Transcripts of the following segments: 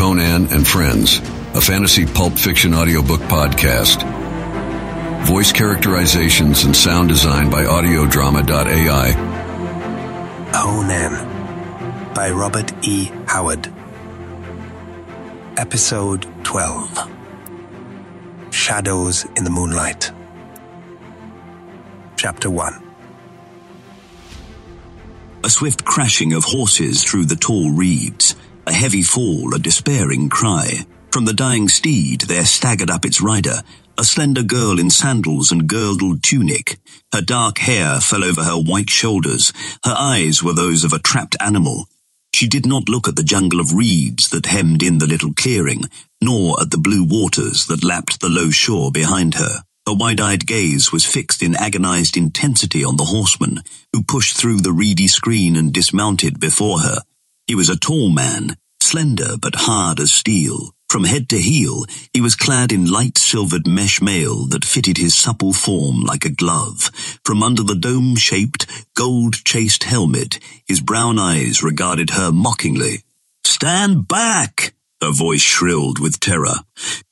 Conan and Friends, a fantasy pulp fiction audiobook podcast. Voice characterizations and sound design by audiodrama.ai. Conan by Robert E. Howard. Episode 12 Shadows in the Moonlight. Chapter 1 A swift crashing of horses through the tall reeds, a heavy fall, a despairing cry. From the dying steed there staggered up its rider, a slender girl in sandals and girdled tunic. Her dark hair fell over her white shoulders. Her eyes were those of a trapped animal. She did not look at the jungle of reeds that hemmed in the little clearing, nor at the blue waters that lapped the low shore behind her. Her wide-eyed gaze was fixed in agonized intensity on the horseman, who pushed through the reedy screen and dismounted before her. He was a tall man, slender but hard as steel. From head to heel, he was clad in light silvered mesh mail that fitted his supple form like a glove. From under the dome-shaped, gold-chased helmet, his brown eyes regarded her mockingly. Stand back! Her voice shrilled with terror.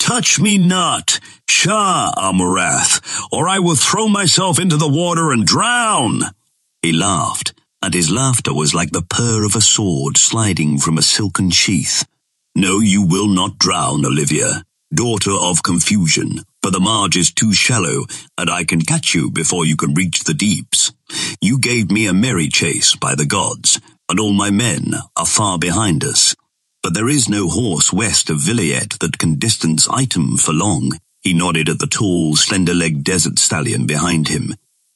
Touch me not, Shah Amurath, or I will throw myself into the water and drown. He laughed, and his laughter was like the purr of a sword sliding from a silken sheath. No, you will not drown, Olivia, daughter of confusion, for the marge is too shallow, and I can catch you before you can reach the deeps. You gave me a merry chase by the gods, and all my men are far behind us. But there is no horse west of Vilayet that can distance item for long. He nodded at the tall, slender-legged desert stallion behind him.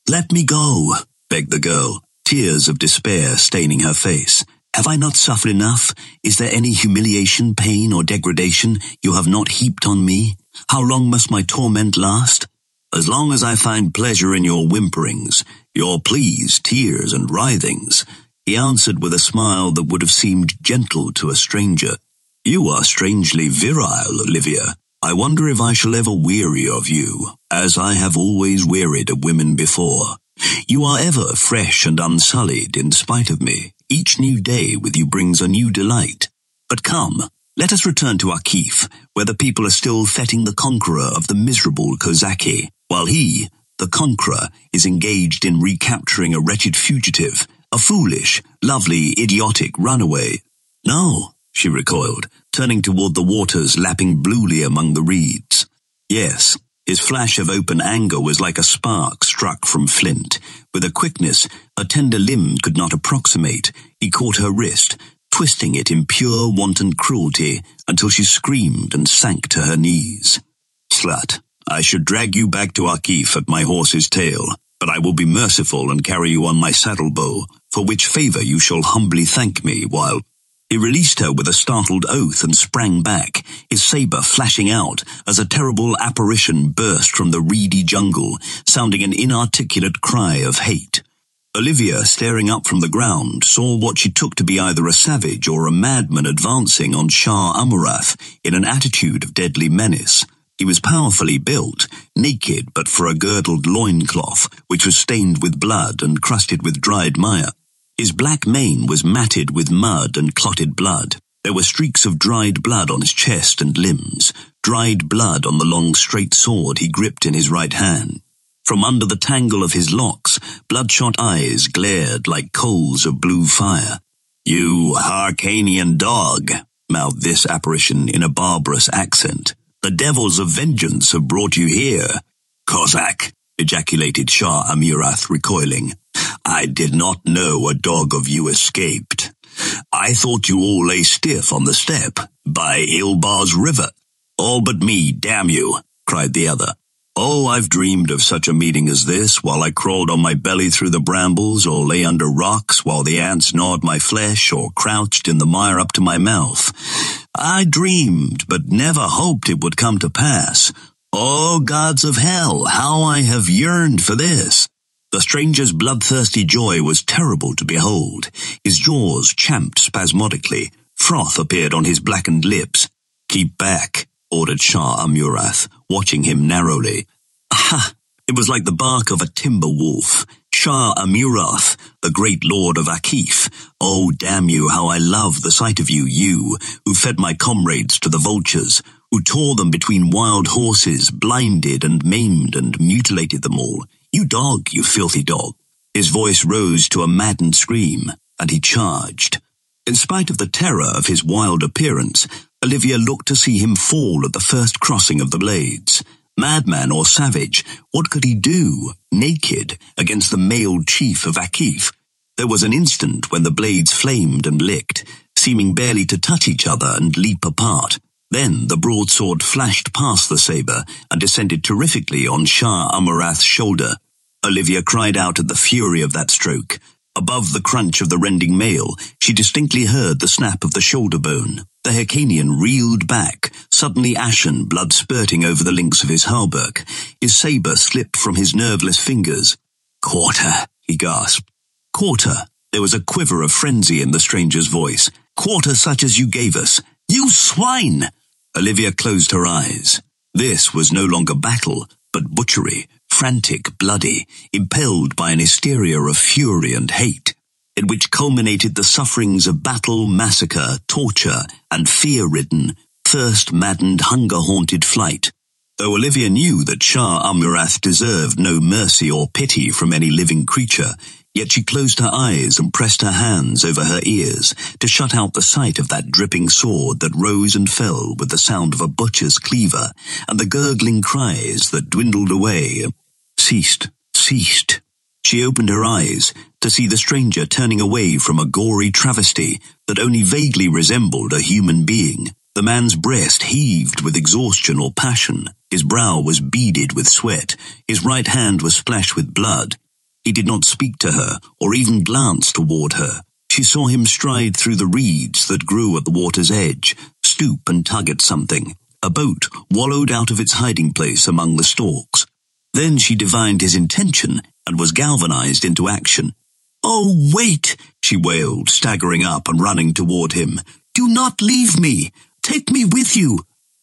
Let me go, begged the girl, tears of despair staining her face. Have I not suffered enough? Is there any humiliation, pain, or degradation you have not heaped on me? How long must my torment last? As long as I find pleasure in your whimperings, your pleas, tears, and writhings, he answered with a smile that would have seemed gentle to a stranger. You are strangely virile, Olivia. I wonder if I shall ever weary of you, as I have always wearied of women before. You are ever fresh and unsullied in spite of me. Each new day with you brings a new delight. But come, let us return to Akif, where the people are still fetting the conqueror of the miserable Kozaki, while he, the conqueror, is engaged in recapturing a wretched fugitive, a foolish, lovely, idiotic runaway. No, she recoiled, turning toward the waters lapping bluely among the reeds. Yes, his flash of open anger was like a spark struck from flint. With a quickness a tender limb could not approximate, he caught her wrist, twisting it in pure wanton cruelty until she screamed and sank to her knees. Slut, I should drag you back to Akif at my horse's tail, but I will be merciful and carry you on my saddle bow, for which favour you shall humbly thank me while he released her with a startled oath and sprang back, his sabre flashing out as a terrible apparition burst from the reedy jungle, sounding an inarticulate cry of hate. Olivia, staring up from the ground, saw what she took to be either a savage or a madman advancing on Shah Amurath in an attitude of deadly menace. He was powerfully built, naked but for a girdled loincloth, which was stained with blood and crusted with dried mire. His black mane was matted with mud and clotted blood. There were streaks of dried blood on his chest and limbs, dried blood on the long straight sword he gripped in his right hand. From under the tangle of his locks, bloodshot eyes glared like coals of blue fire. You Hyrcanian dog, mouthed this apparition in a barbarous accent. The devils of vengeance have brought you here. Cossack, ejaculated Shah Amurath, recoiling. I did not know a dog of you escaped. I thought you all lay stiff on the steppe by Ilbars river. All but me, damn you, cried the other. Oh, I've dreamed of such a meeting as this while I crawled on my belly through the brambles or lay under rocks while the ants gnawed my flesh or crouched in the mire up to my mouth. I dreamed, but never hoped it would come to pass. Oh, gods of hell, how I have yearned for this. The stranger's bloodthirsty joy was terrible to behold. His jaws champed spasmodically. Froth appeared on his blackened lips. Keep back, ordered Shah Amurath, watching him narrowly. Aha! It was like the bark of a timber wolf. Shah Amurath, the great lord of Akif. Oh, damn you, how I love the sight of you, you, who fed my comrades to the vultures, who tore them between wild horses, blinded and maimed and mutilated them all. You dog, you filthy dog. His voice rose to a maddened scream, and he charged. In spite of the terror of his wild appearance, Olivia looked to see him fall at the first crossing of the blades. Madman or savage, what could he do, naked, against the male chief of Akif? There was an instant when the blades flamed and licked, seeming barely to touch each other and leap apart. Then the broadsword flashed past the sabre and descended terrifically on Shah Amurath's shoulder. Olivia cried out at the fury of that stroke. Above the crunch of the rending mail, she distinctly heard the snap of the shoulder bone. The Hyrcanian reeled back, suddenly ashen, blood spurting over the links of his hauberk. His sabre slipped from his nerveless fingers. Quarter, he gasped. Quarter. There was a quiver of frenzy in the stranger's voice. Quarter such as you gave us. You swine! Olivia closed her eyes. This was no longer battle, but butchery, frantic, bloody, impelled by an hysteria of fury and hate, in which culminated the sufferings of battle, massacre, torture, and fear-ridden, thirst-maddened, hunger-haunted flight. Though Olivia knew that Shah Amurath deserved no mercy or pity from any living creature, Yet she closed her eyes and pressed her hands over her ears to shut out the sight of that dripping sword that rose and fell with the sound of a butcher's cleaver and the gurgling cries that dwindled away, ceased, ceased. She opened her eyes to see the stranger turning away from a gory travesty that only vaguely resembled a human being. The man's breast heaved with exhaustion or passion. His brow was beaded with sweat. His right hand was splashed with blood. He did not speak to her or even glance toward her. She saw him stride through the reeds that grew at the water's edge, stoop and tug at something. A boat wallowed out of its hiding place among the stalks. Then she divined his intention and was galvanized into action. Oh, wait, she wailed, staggering up and running toward him. Do not leave me. Take me with you.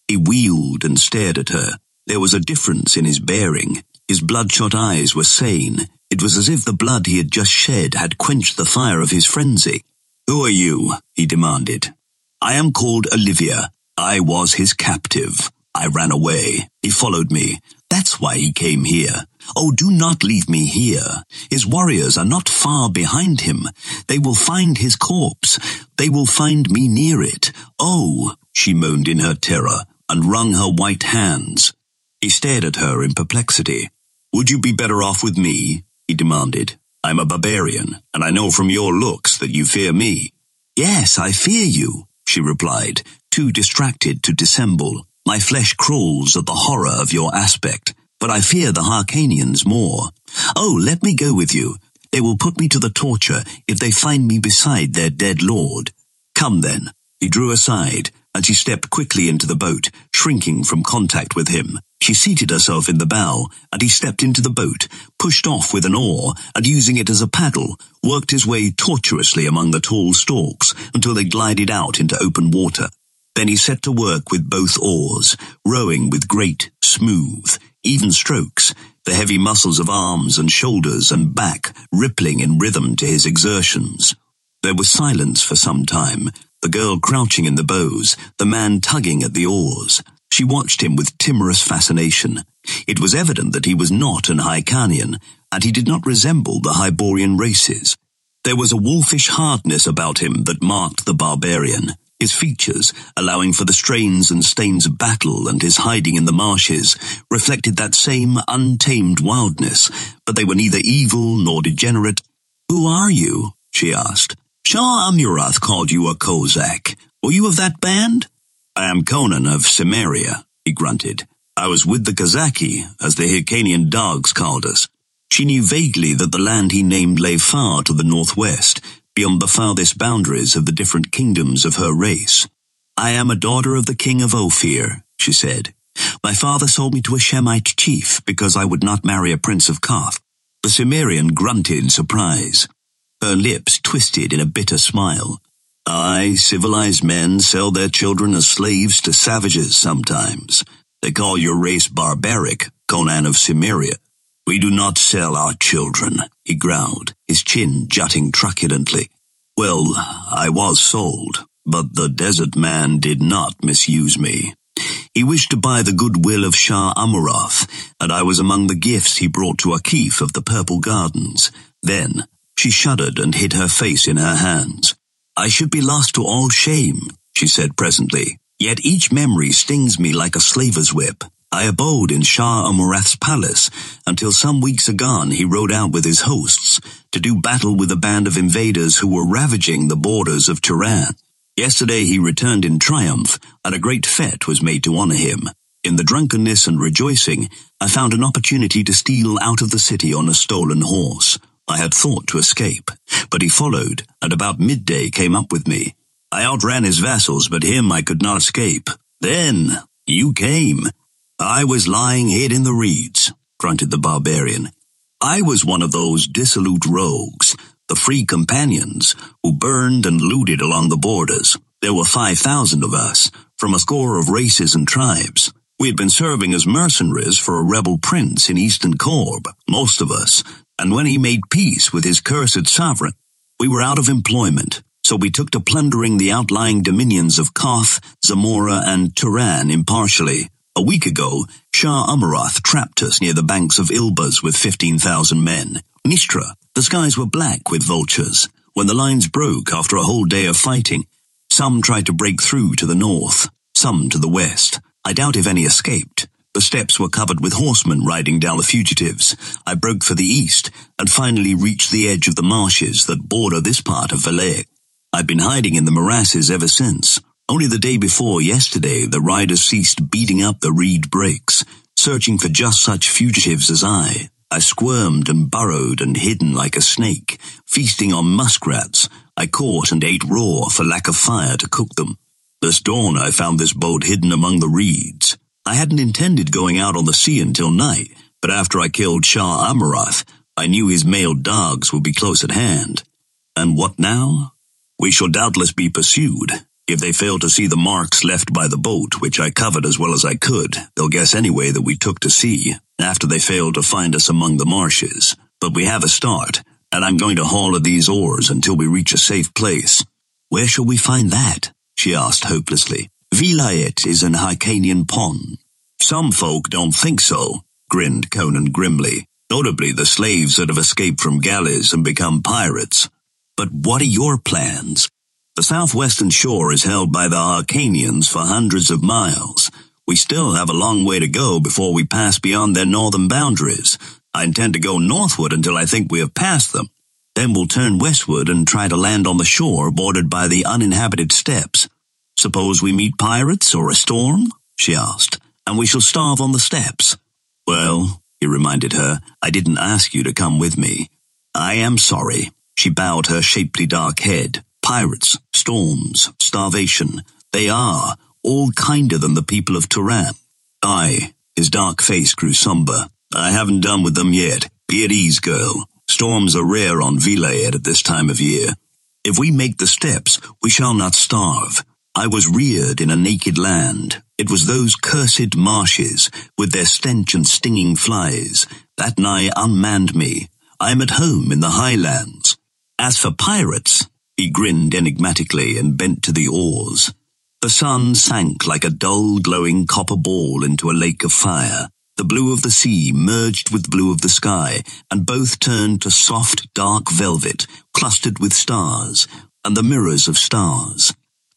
He wheeled and stared at her. There was a difference in his bearing. His bloodshot eyes were sane. It was as if the blood he had just shed had quenched the fire of his frenzy. Who are you? he demanded. I am called Olivia. I was his captive. I ran away. He followed me. That's why he came here. Oh, do not leave me here. His warriors are not far behind him. They will find his corpse. They will find me near it. Oh, she moaned in her terror and wrung her white hands. He stared at her in perplexity. Would you be better off with me? He demanded. I'm a barbarian, and I know from your looks that you fear me. Yes, I fear you, she replied, too distracted to dissemble. My flesh crawls at the horror of your aspect, but I fear the Hyrcanians more. Oh, let me go with you. They will put me to the torture if they find me beside their dead lord. Come then. He drew aside, and she stepped quickly into the boat, shrinking from contact with him. She seated herself in the bow, and he stepped into the boat, pushed off with an oar, and using it as a paddle, worked his way tortuously among the tall stalks until they glided out into open water. Then he set to work with both oars, rowing with great, smooth, even strokes, the heavy muscles of arms and shoulders and back rippling in rhythm to his exertions. There was silence for some time, the girl crouching in the bows, the man tugging at the oars. She watched him with timorous fascination. It was evident that he was not an Hyrcanian, and he did not resemble the Hyborian races. There was a wolfish hardness about him that marked the barbarian. His features, allowing for the strains and stains of battle and his hiding in the marshes, reflected that same untamed wildness, but they were neither evil nor degenerate. Who are you? she asked. Shah Amurath called you a Kozak. Were you of that band? I am Conan of Cimmeria, he grunted. I was with the Kozaki, as the Hyrcanian dogs called us. She knew vaguely that the land he named lay far to the northwest, beyond the farthest boundaries of the different kingdoms of her race. I am a daughter of the king of Ophir, she said. My father sold me to a Shemite chief because I would not marry a prince of Koth. The Cimmerian grunted in surprise. Her lips twisted in a bitter smile. Aye, civilized men sell their children as slaves to savages sometimes. They call your race barbaric, Conan of Cimmeria. We do not sell our children, he growled, his chin jutting truculently. Well, I was sold, but the desert man did not misuse me. He wished to buy the goodwill of Shah Amurath, and I was among the gifts he brought to Akif of the Purple Gardens. Then she shuddered and hid her face in her hands. I should be lost to all shame, she said presently, yet each memory stings me like a slaver's whip. I abode in Shah Amurath's palace until some weeks agone he rode out with his hosts to do battle with a band of invaders who were ravaging the borders of Turan. Yesterday he returned in triumph, and a great fete was made to honor him. In the drunkenness and rejoicing, I found an opportunity to steal out of the city on a stolen horse. I had thought to escape, but he followed, and about midday came up with me. I outran his vassals, but him I could not escape. Then you came, I was lying hid in the reeds, grunted the barbarian. I was one of those dissolute rogues, the free companions, who burned and looted along the borders. There were five thousand of us, from a score of races and tribes. We had been serving as mercenaries for a rebel prince in Eastern Koth, most of us, and when he made peace with his cursed sovereign, we were out of employment, so we took to plundering the outlying dominions of Koth, Zamora, and Turan impartially. A week ago, Shah Amurath trapped us near the banks of Ilbars with 15,000 men. Mitra, the skies were black with vultures. When the lines broke after a whole day of fighting, some tried to break through to the north, some to the west. I doubt if any escaped. The steppes were covered with horsemen riding down the fugitives. I broke for the east and finally reached the edge of the marshes that border this part of Vilayet. I've been hiding in the morasses ever since. Only the day before yesterday, the riders ceased beating up the reed brakes, searching for just such fugitives as I. I squirmed and burrowed and hidden like a snake, feasting on muskrats. I caught and ate raw for lack of fire to cook them. This dawn I found this boat hidden among the reeds. I hadn't intended going out on the sea until night, but after I killed Shah Amurath, I knew his mailed dogs would be close at hand. And what now? We shall doubtless be pursued, if they fail to see the marks left by the boat, which I covered as well as I could, they'll guess anyway that we took to sea, after they failed to find us among the marshes. But we have a start, and I'm going to haul at these oars until we reach a safe place. Where shall we find that? she asked hopelessly. Vilayet is an Hyrcanian pond. Some folk don't think so, grinned Conan grimly, notably the slaves that have escaped from galleys and become pirates. But what are your plans? The southwestern shore is held by the Hyrcanians for hundreds of miles. We still have a long way to go before we pass beyond their northern boundaries. I intend to go northward until I think we have passed them. Then we'll turn westward and try to land on the shore bordered by the uninhabited steppes. Suppose we meet pirates or a storm? she asked, and we shall starve on the steppes. Well, he reminded her, I didn't ask you to come with me. I am sorry. She bowed her shapely dark head. Pirates, storms, starvation, they are all kinder than the people of Turan. I, his dark face grew somber. I haven't done with them yet. Be at ease, girl. Storms are rare on Vilayet at this time of year. If we make the steppes, we shall not starve. I was reared in a naked land. It was those cursed marshes, with their stench and stinging flies, that nigh unmanned me. I am at home in the highlands. As for pirates, he grinned enigmatically and bent to the oars. The sun sank like a dull, glowing copper ball into a lake of fire. The blue of the sea merged with blue of the sky, and both turned to soft, dark velvet, clustered with stars, and the mirrors of stars.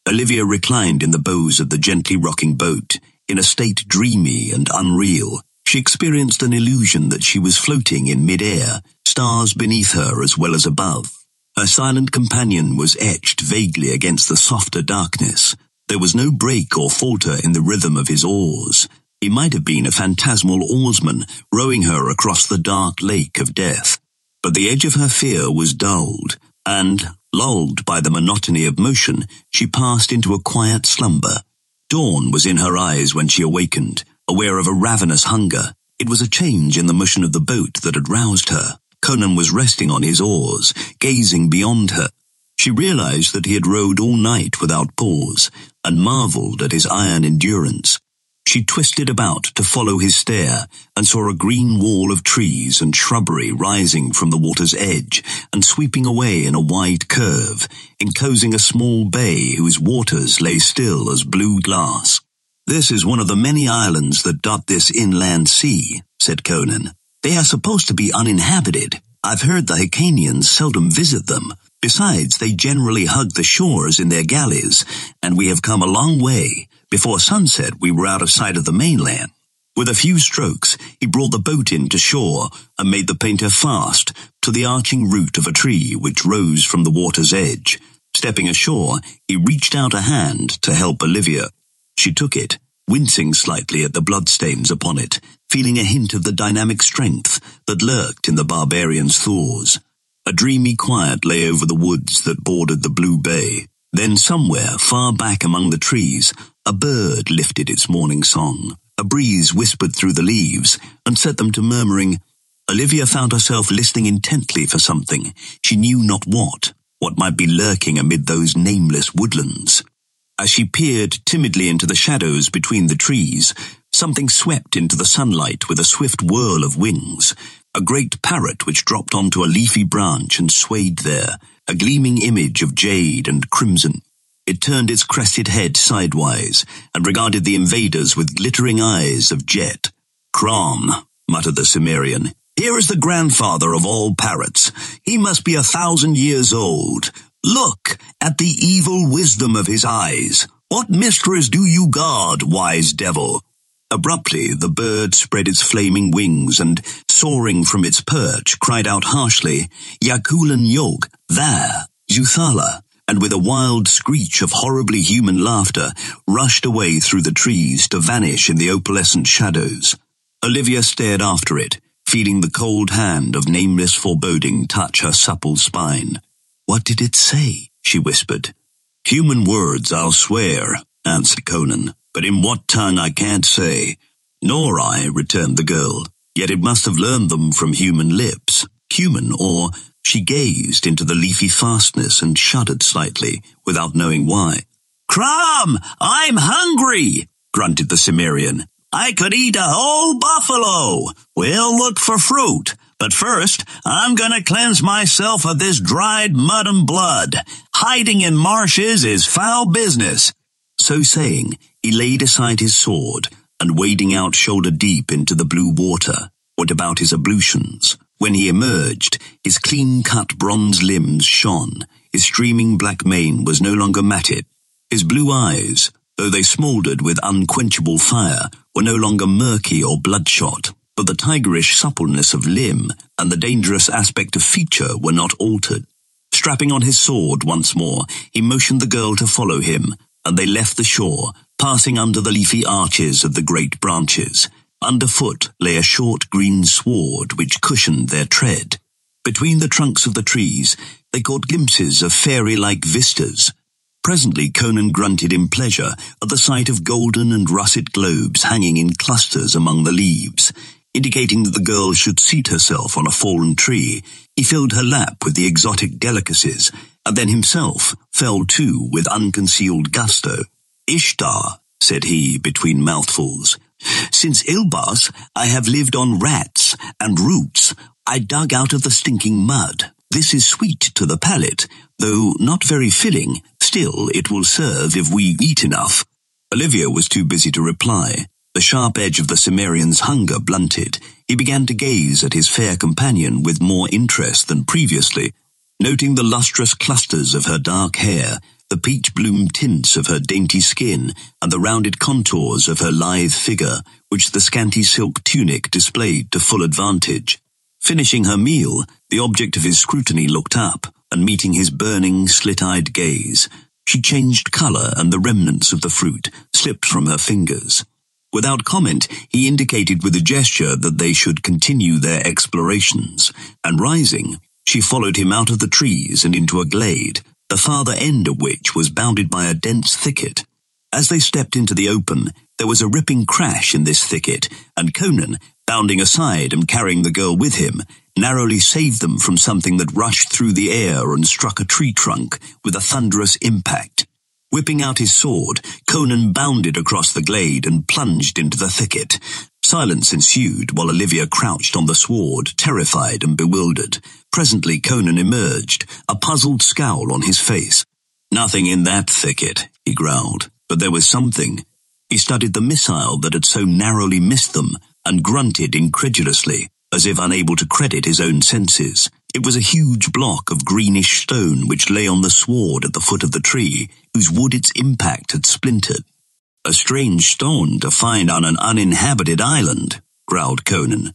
Olivia reclined in the bows of the gently rocking boat, in a state dreamy and unreal. She experienced an illusion that she was floating in mid-air, stars beneath her as well as above. Her silent companion was etched vaguely against the softer darkness. There was no break or falter in the rhythm of his oars. He might have been a phantasmal oarsman rowing her across the dark lake of death. But the edge of her fear was dulled, and, lulled by the monotony of motion, she passed into a quiet slumber. Dawn was in her eyes when she awakened, aware of a ravenous hunger. It was a change in the motion of the boat that had roused her. Conan was resting on his oars, gazing beyond her. She realized that he had rowed all night without pause, and marveled at his iron endurance. She twisted about to follow his stare and saw a green wall of trees and shrubbery rising from the water's edge and sweeping away in a wide curve, enclosing a small bay whose waters lay still as blue glass. This is one of the many islands that dot this inland sea, said Conan. They are supposed to be uninhabited. I've heard the Hyrcanians seldom visit them. Besides, they generally hug the shores in their galleys, and we have come a long way. Before sunset, we were out of sight of the mainland. With a few strokes, he brought the boat in to shore and made the painter fast to the arching root of a tree which rose from the water's edge. Stepping ashore, he reached out a hand to help Olivia. She took it, wincing slightly at the bloodstains upon it, feeling a hint of the dynamic strength that lurked in the barbarian's thors. A dreamy quiet lay over the woods that bordered the blue bay. Then somewhere, far back among the trees, a bird lifted its morning song. A breeze whispered through the leaves and set them to murmuring. Olivia found herself listening intently for something. She knew not what, what might be lurking amid those nameless woodlands. As she peered timidly into the shadows between the trees, something swept into the sunlight with a swift whirl of wings. A great parrot which dropped onto a leafy branch and swayed there, a gleaming image of jade and crimson. It turned its crested head sidewise and regarded the invaders with glittering eyes of jet. Crom, muttered the Cimmerian. Here is the grandfather of all parrots. He must be a thousand years old. Look at the evil wisdom of his eyes. What mistress do you guard, wise devil? Abruptly, the bird spread its flaming wings and, soaring from its perch, cried out harshly, Yakulan Yog, there, Zuthala and with a wild screech of horribly human laughter, rushed away through the trees to vanish in the opalescent shadows. Olivia stared after it, feeling the cold hand of nameless foreboding touch her supple spine. What did it say? she whispered. Human words, I'll swear, answered Conan, but in what tongue I can't say. Nor I, returned the girl, yet it must have learned them from human lips. Human, or she gazed into the leafy fastness and shuddered slightly, without knowing why. Crom! I'm hungry! grunted the Cimmerian. I could eat a whole buffalo! We'll look for fruit, but first, I'm gonna cleanse myself of this dried mud and blood. Hiding in marshes is foul business. So saying, he laid aside his sword, and wading out shoulder deep into the blue water, went about his ablutions. When he emerged, his clean-cut bronze limbs shone, his streaming black mane was no longer matted. His blue eyes, though they smouldered with unquenchable fire, were no longer murky or bloodshot, but the tigerish suppleness of limb and the dangerous aspect of feature were not altered. Strapping on his sword once more, he motioned the girl to follow him, and they left the shore, passing under the leafy arches of the great branches. Underfoot lay a short green sward which cushioned their tread. Between the trunks of the trees, they caught glimpses of fairy-like vistas. Presently Conan grunted in pleasure at the sight of golden and russet globes hanging in clusters among the leaves. Indicating that the girl should seat herself on a fallen tree, he filled her lap with the exotic delicacies, and then himself fell to with unconcealed gusto. Ishtar, said he between mouthfuls, since Ilbars, I have lived on rats and roots I dug out of the stinking mud. This is sweet to the palate, though not very filling. Still, it will serve if we eat enough. Olivia was too busy to reply. The sharp edge of the Cimmerian's hunger blunted. He began to gaze at his fair companion with more interest than previously, noting the lustrous clusters of her dark hair, the peach bloom tints of her dainty skin, and the rounded contours of her lithe figure, which the scanty silk tunic displayed to full advantage. Finishing her meal, the object of his scrutiny looked up, and meeting his burning, slit-eyed gaze, she changed colour and the remnants of the fruit slipped from her fingers. Without comment, he indicated with a gesture that they should continue their explorations, and rising, she followed him out of the trees and into a glade, the farther end of which was bounded by a dense thicket. As they stepped into the open, there was a ripping crash in this thicket, and Conan, bounding aside and carrying the girl with him, narrowly saved them from something that rushed through the air and struck a tree trunk with a thunderous impact. Whipping out his sword, Conan bounded across the glade and plunged into the thicket. Silence ensued while Olivia crouched on the sward, terrified and bewildered. Presently Conan emerged, a puzzled scowl on his face. Nothing in that thicket, he growled, but there was something. He studied the missile that had so narrowly missed them and grunted incredulously, as if unable to credit his own senses. It was a huge block of greenish stone which lay on the sward at the foot of the tree, whose wood its impact had splintered. A strange stone to find on an uninhabited island, growled Conan.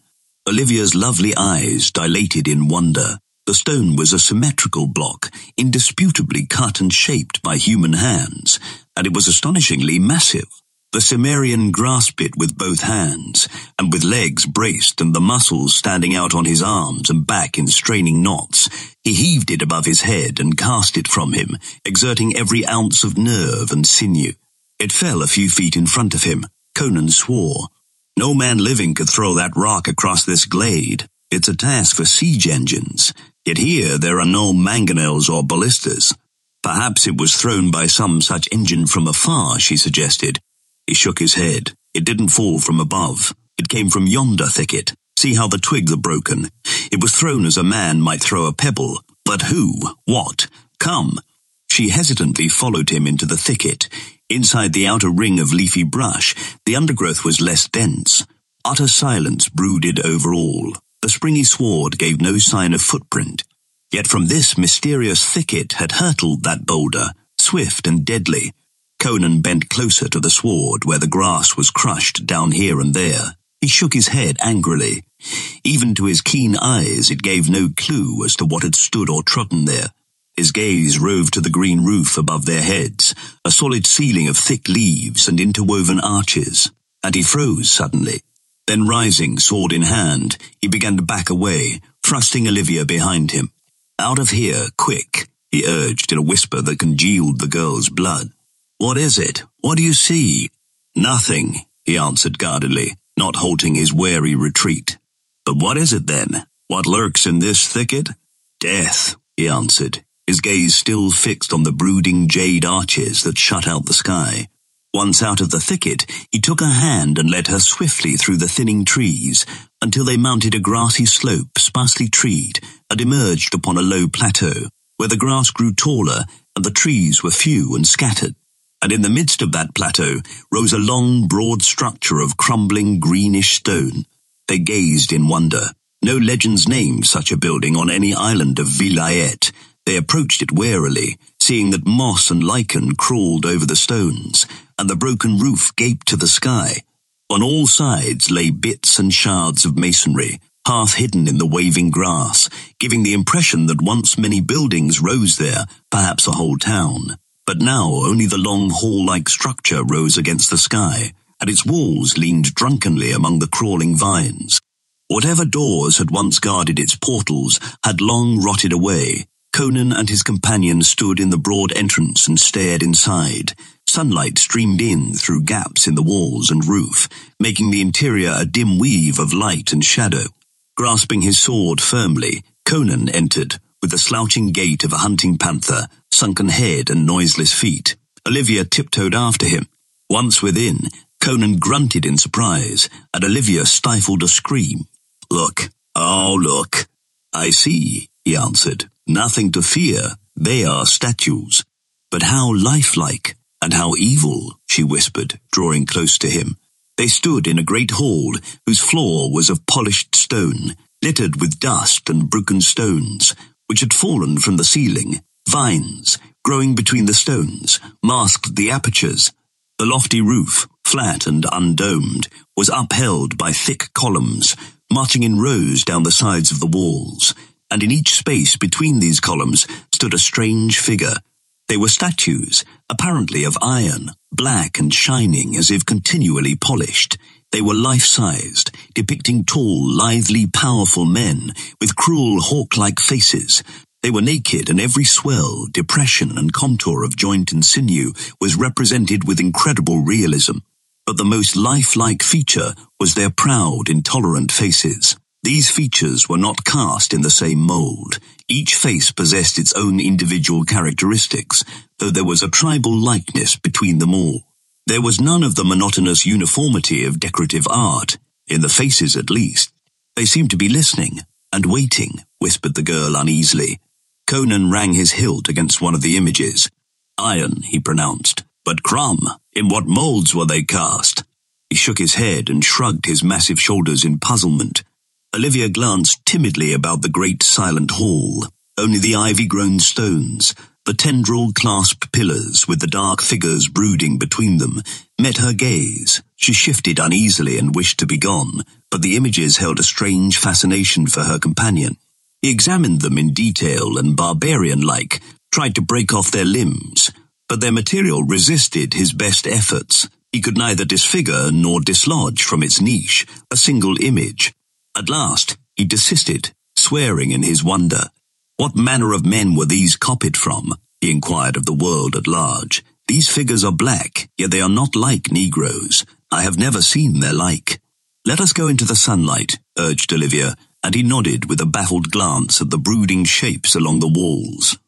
Olivia's lovely eyes dilated in wonder. The stone was a symmetrical block, indisputably cut and shaped by human hands, and it was astonishingly massive. The Cimmerian grasped it with both hands, and with legs braced and the muscles standing out on his arms and back in straining knots, he heaved it above his head and cast it from him, exerting every ounce of nerve and sinew. It fell a few feet in front of him. Conan swore. No man living could throw that rock across this glade. It's a task for siege engines. Yet here there are no mangonels or ballistas. Perhaps it was thrown by some such engine from afar, she suggested. He shook his head. It didn't fall from above. It came from yonder thicket. See how the twigs are broken. It was thrown as a man might throw a pebble. But who? What? Come. She hesitantly followed him into the thicket. Inside the outer ring of leafy brush, the undergrowth was less dense. Utter silence brooded over all. The springy sward gave no sign of footprint. Yet from this mysterious thicket had hurtled that boulder, swift and deadly, Conan bent closer to the sward where the grass was crushed down here and there. He shook his head angrily. Even to his keen eyes it gave no clue as to what had stood or trodden there. His gaze roved to the green roof above their heads, a solid ceiling of thick leaves and interwoven arches, and he froze suddenly. Then rising, sword in hand, he began to back away, thrusting Olivia behind him. Out of here, quick, he urged in a whisper that congealed the girl's blood. What is it? What do you see? Nothing, he answered guardedly, not halting his wary retreat. But what is it then? What lurks in this thicket? Death, he answered, his gaze still fixed on the brooding jade arches that shut out the sky. Once out of the thicket, he took her hand and led her swiftly through the thinning trees until they mounted a grassy slope sparsely treed and emerged upon a low plateau where the grass grew taller and the trees were few and scattered and in the midst of that plateau rose a long, broad structure of crumbling greenish stone. They gazed in wonder. No legends named such a building on any island of Vilayet. They approached it warily, seeing that moss and lichen crawled over the stones, and the broken roof gaped to the sky. On all sides lay bits and shards of masonry, half hidden in the waving grass, giving the impression that once many buildings rose there, perhaps a whole town. But now only the long hall-like structure rose against the sky, and its walls leaned drunkenly among the crawling vines. Whatever doors had once guarded its portals had long rotted away. Conan and his companion stood in the broad entrance and stared inside. Sunlight streamed in through gaps in the walls and roof, making the interior a dim weave of light and shadow. Grasping his sword firmly, Conan entered, with the slouching gait of a hunting panther, sunken head and noiseless feet. Olivia tiptoed after him. Once within, Conan grunted in surprise, and Olivia stifled a scream. Look, oh look. I see, he answered. Nothing to fear. They are statues. But how lifelike, and how evil, she whispered, drawing close to him. They stood in a great hall whose floor was of polished stone, littered with dust and broken stones, which had fallen from the ceiling. Vines, growing between the stones, masked the apertures. The lofty roof, flat and undomed, was upheld by thick columns, marching in rows down the sides of the walls, and in each space between these columns stood a strange figure. They were statues, apparently of iron, black and shining as if continually polished. They were life-sized, depicting tall, lively, powerful men with cruel hawk-like faces. They were naked and every swell, depression and contour of joint and sinew was represented with incredible realism. But the most lifelike feature was their proud, intolerant faces. These features were not cast in the same mold, Each face possessed its own individual characteristics, though there was a tribal likeness between them all. There was none of the monotonous uniformity of decorative art, in the faces at least. They seemed to be listening and waiting, whispered the girl uneasily. Conan rang his hilt against one of the images. Iron, he pronounced. But Crom, in what moulds were they cast? He shook his head and shrugged his massive shoulders in puzzlement. Olivia glanced timidly about the great silent hall. Only the ivy-grown stones, the tendril-clasped pillars with the dark figures brooding between them, met her gaze. She shifted uneasily and wished to be gone, but the images held a strange fascination for her companion. He examined them in detail and barbarian-like, tried to break off their limbs, but their material resisted his best efforts. He could neither disfigure nor dislodge from its niche a single image. At last, he desisted, swearing in his wonder. What manner of men were these copied from? He inquired of the world at large. These figures are black, yet they are not like Negroes. I have never seen their like. Let us go into the sunlight, urged Olivia, and he nodded with a baffled glance at the brooding shapes along the walls.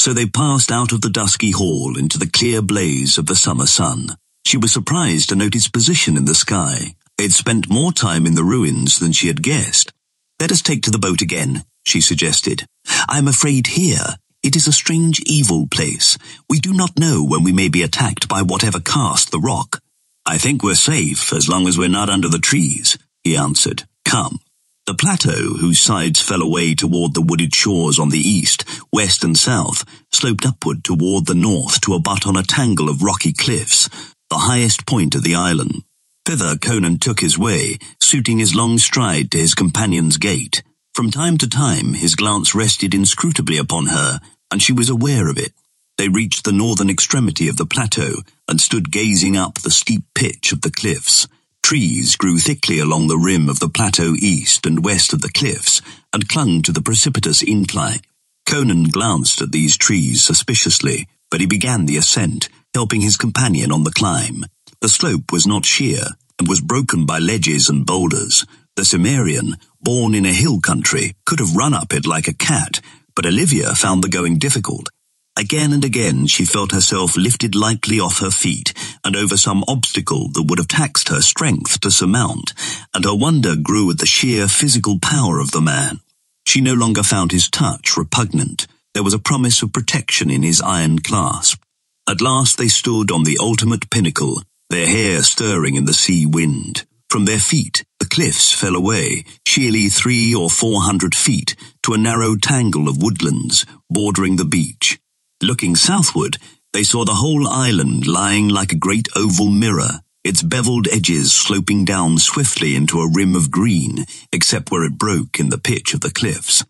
So they passed out of the dusky hall into the clear blaze of the summer sun. She was surprised to note its position in the sky. Had spent more time in the ruins than she had guessed. Let us take to the boat again, she suggested. I am afraid here it is a strange evil place. We do not know when we may be attacked by whatever cast the rock. I think we're safe as long as we're not under the trees, he answered. Come. The plateau, whose sides fell away toward the wooded shores on the east, west and south, sloped upward toward the north to abut on a tangle of rocky cliffs, the highest point of the island. Thither Conan took his way, suiting his long stride to his companion's gait. From time to time his glance rested inscrutably upon her, and she was aware of it. They reached the northern extremity of the plateau and stood gazing up the steep pitch of the cliffs. Trees grew thickly along the rim of the plateau east and west of the cliffs and clung to the precipitous incline. Conan glanced at these trees suspiciously, but he began the ascent, helping his companion on the climb. The slope was not sheer and was broken by ledges and boulders. The Cimmerian, born in a hill country, could have run up it like a cat, but Olivia found the going difficult. Again and again she felt herself lifted lightly off her feet and over some obstacle that would have taxed her strength to surmount, and her wonder grew at the sheer physical power of the man. She no longer found his touch repugnant. There was a promise of protection in his iron clasp. At last they stood on the ultimate pinnacle, their hair stirring in the sea wind. From their feet, the cliffs fell away, sheerly three or four hundred feet, to a narrow tangle of woodlands bordering the beach. Looking southward, they saw the whole island lying like a great oval mirror, its beveled edges sloping down swiftly into a rim of green, except where it broke in the pitch of the cliffs.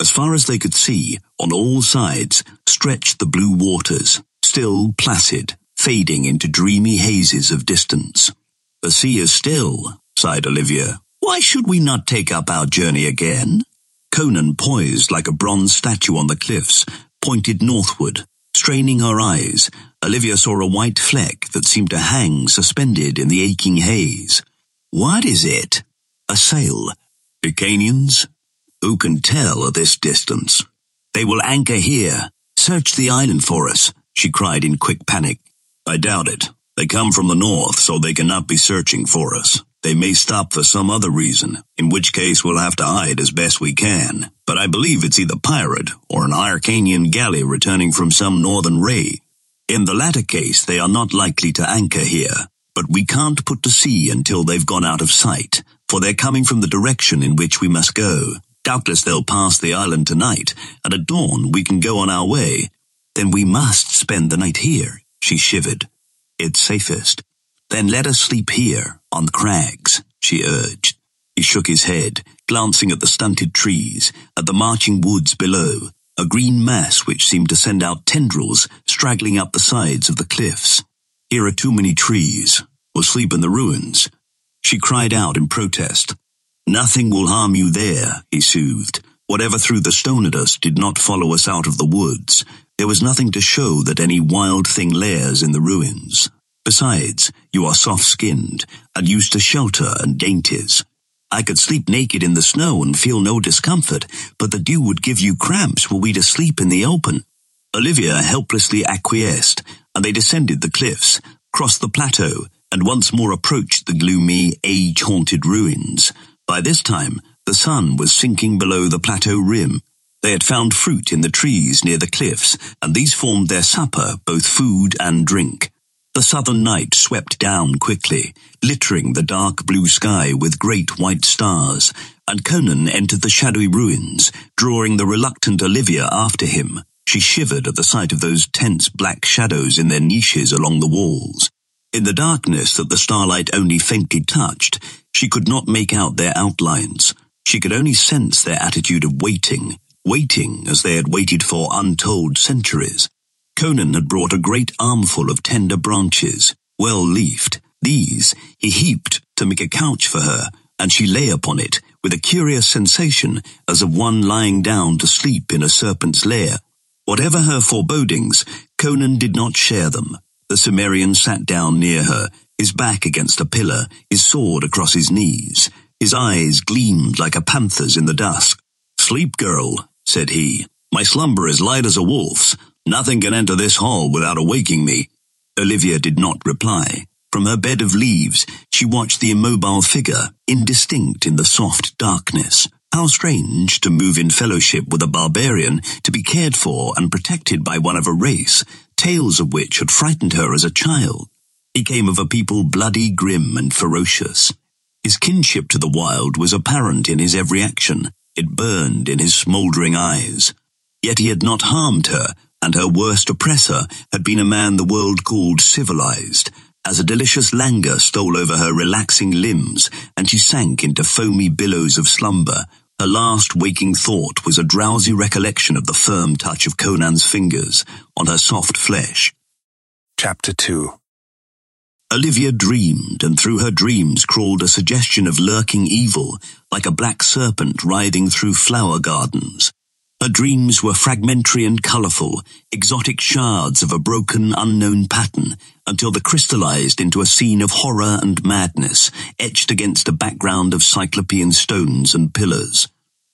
As far as they could see, on all sides, stretched the blue waters, still placid, fading into dreamy hazes of distance. The sea is still, sighed Olivia. Why should we not take up our journey again? Conan poised like a bronze statue on the cliffs, pointed northward. Straining her eyes, Olivia saw a white fleck that seemed to hang suspended in the aching haze. What is it? A sail. Hyrcanians? Who can tell at this distance? They will anchor here. Search the island for us, she cried in quick panic. I doubt it. They come from the north, so they cannot be searching for us. They may stop for some other reason, in which case we'll have to hide as best we can. But I believe it's either pirate or an Hyrcanian galley returning from some northern raid. In the latter case, they are not likely to anchor here, but we can't put to sea until they've gone out of sight, for they're coming from the direction in which we must go. Doubtless they'll pass the island tonight, and at dawn we can go on our way. Then we must spend the night here, she shivered. It's safest. Then let us sleep here, on the crags, she urged. He shook his head, glancing at the stunted trees, at the marching woods below, a green mass which seemed to send out tendrils straggling up the sides of the cliffs. Here are too many trees. We'll sleep in the ruins. She cried out in protest. Nothing will harm you there, he soothed. Whatever threw the stone at us did not follow us out of the woods. There was nothing to show that any wild thing lairs in the ruins. Besides, you are soft-skinned and used to shelter and dainties. I could sleep naked in the snow and feel no discomfort, but the dew would give you cramps were we to sleep in the open. Olivia helplessly acquiesced, and they descended the cliffs, crossed the plateau, and once more approached the gloomy, age-haunted ruins. By this time, the sun was sinking below the plateau rim. They had found fruit in the trees near the cliffs, and these formed their supper, both food and drink. The southern night swept down quickly, littering the dark blue sky with great white stars, and Conan entered the shadowy ruins, drawing the reluctant Olivia after him. She shivered at the sight of those tense black shadows in their niches along the walls. In the darkness that the starlight only faintly touched, she could not make out their outlines. She could only sense their attitude of waiting, waiting as they had waited for untold centuries. Conan had brought a great armful of tender branches, well leafed. These he heaped to make a couch for her, and she lay upon it with a curious sensation as of one lying down to sleep in a serpent's lair. Whatever her forebodings, Conan did not share them. The Cimmerian sat down near her, his back against a pillar, his sword across his knees. His eyes gleamed like a panther's in the dusk. Sleep, girl, said he. My slumber is light as a wolf's. Nothing can enter this hall without awaking me. Olivia did not reply. From her bed of leaves, she watched the immobile figure, indistinct in the soft darkness. How strange to move in fellowship with a barbarian, to be cared for and protected by one of a race, tales of which had frightened her as a child. He came of a people bloody, grim, and ferocious. His kinship to the wild was apparent in his every action. It burned in his smouldering eyes. Yet he had not harmed her, and her worst oppressor had been a man the world called civilized, as a delicious languor stole over her relaxing limbs, and she sank into foamy billows of slumber. Her last waking thought was a drowsy recollection of the firm touch of Conan's fingers on her soft flesh. Chapter 2 Olivia dreamed, and through her dreams crawled a suggestion of lurking evil, like a black serpent riding through flower gardens. Her dreams were fragmentary and colourful, exotic shards of a broken, unknown pattern, until they crystallized into a scene of horror and madness, etched against a background of cyclopean stones and pillars.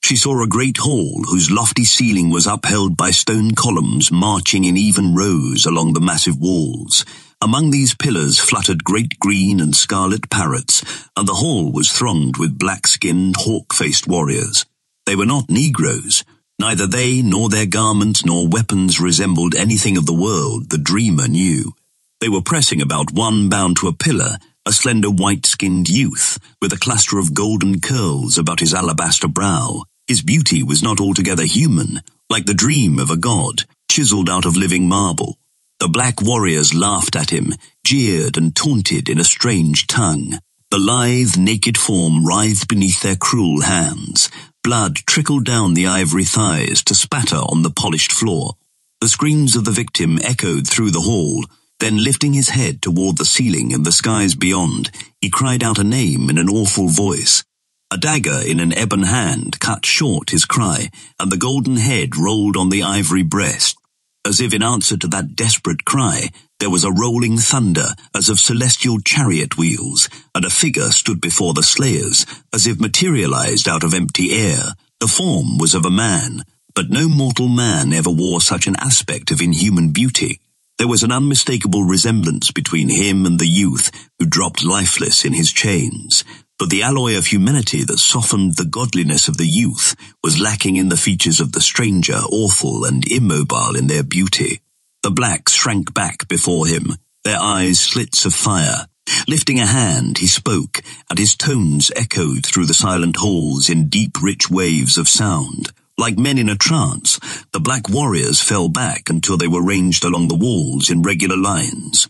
She saw a great hall whose lofty ceiling was upheld by stone columns marching in even rows along the massive walls. Among these pillars fluttered great green and scarlet parrots, and the hall was thronged with black-skinned, hawk-faced warriors. They were not Negroes, Neither they nor their garments nor weapons resembled anything of the world the dreamer knew. They were pressing about one bound to a pillar, a slender white-skinned youth, with a cluster of golden curls about his alabaster brow. His beauty was not altogether human, like the dream of a god, chiseled out of living marble. The black warriors laughed at him, jeered and taunted in a strange tongue. The lithe, naked form writhed beneath their cruel hands. Blood trickled down the ivory thighs to spatter on the polished floor. The screams of the victim echoed through the hall. Then lifting his head toward the ceiling and the skies beyond, he cried out a name in an awful voice. A dagger in an ebon hand cut short his cry, and the golden head rolled on the ivory breast. As if in answer to that desperate cry, there was a rolling thunder as of celestial chariot wheels, and a figure stood before the slayers, as if materialized out of empty air. The form was of a man, but no mortal man ever wore such an aspect of inhuman beauty. There was an unmistakable resemblance between him and the youth who dropped lifeless in his chains, but the alloy of humanity that softened the godliness of the youth was lacking in the features of the stranger, awful and immobile in their beauty. The blacks shrank back before him, their eyes slits of fire. Lifting a hand, he spoke, and his tones echoed through the silent halls in deep, rich waves of sound. Like men in a trance, the black warriors fell back until they were ranged along the walls in regular lines.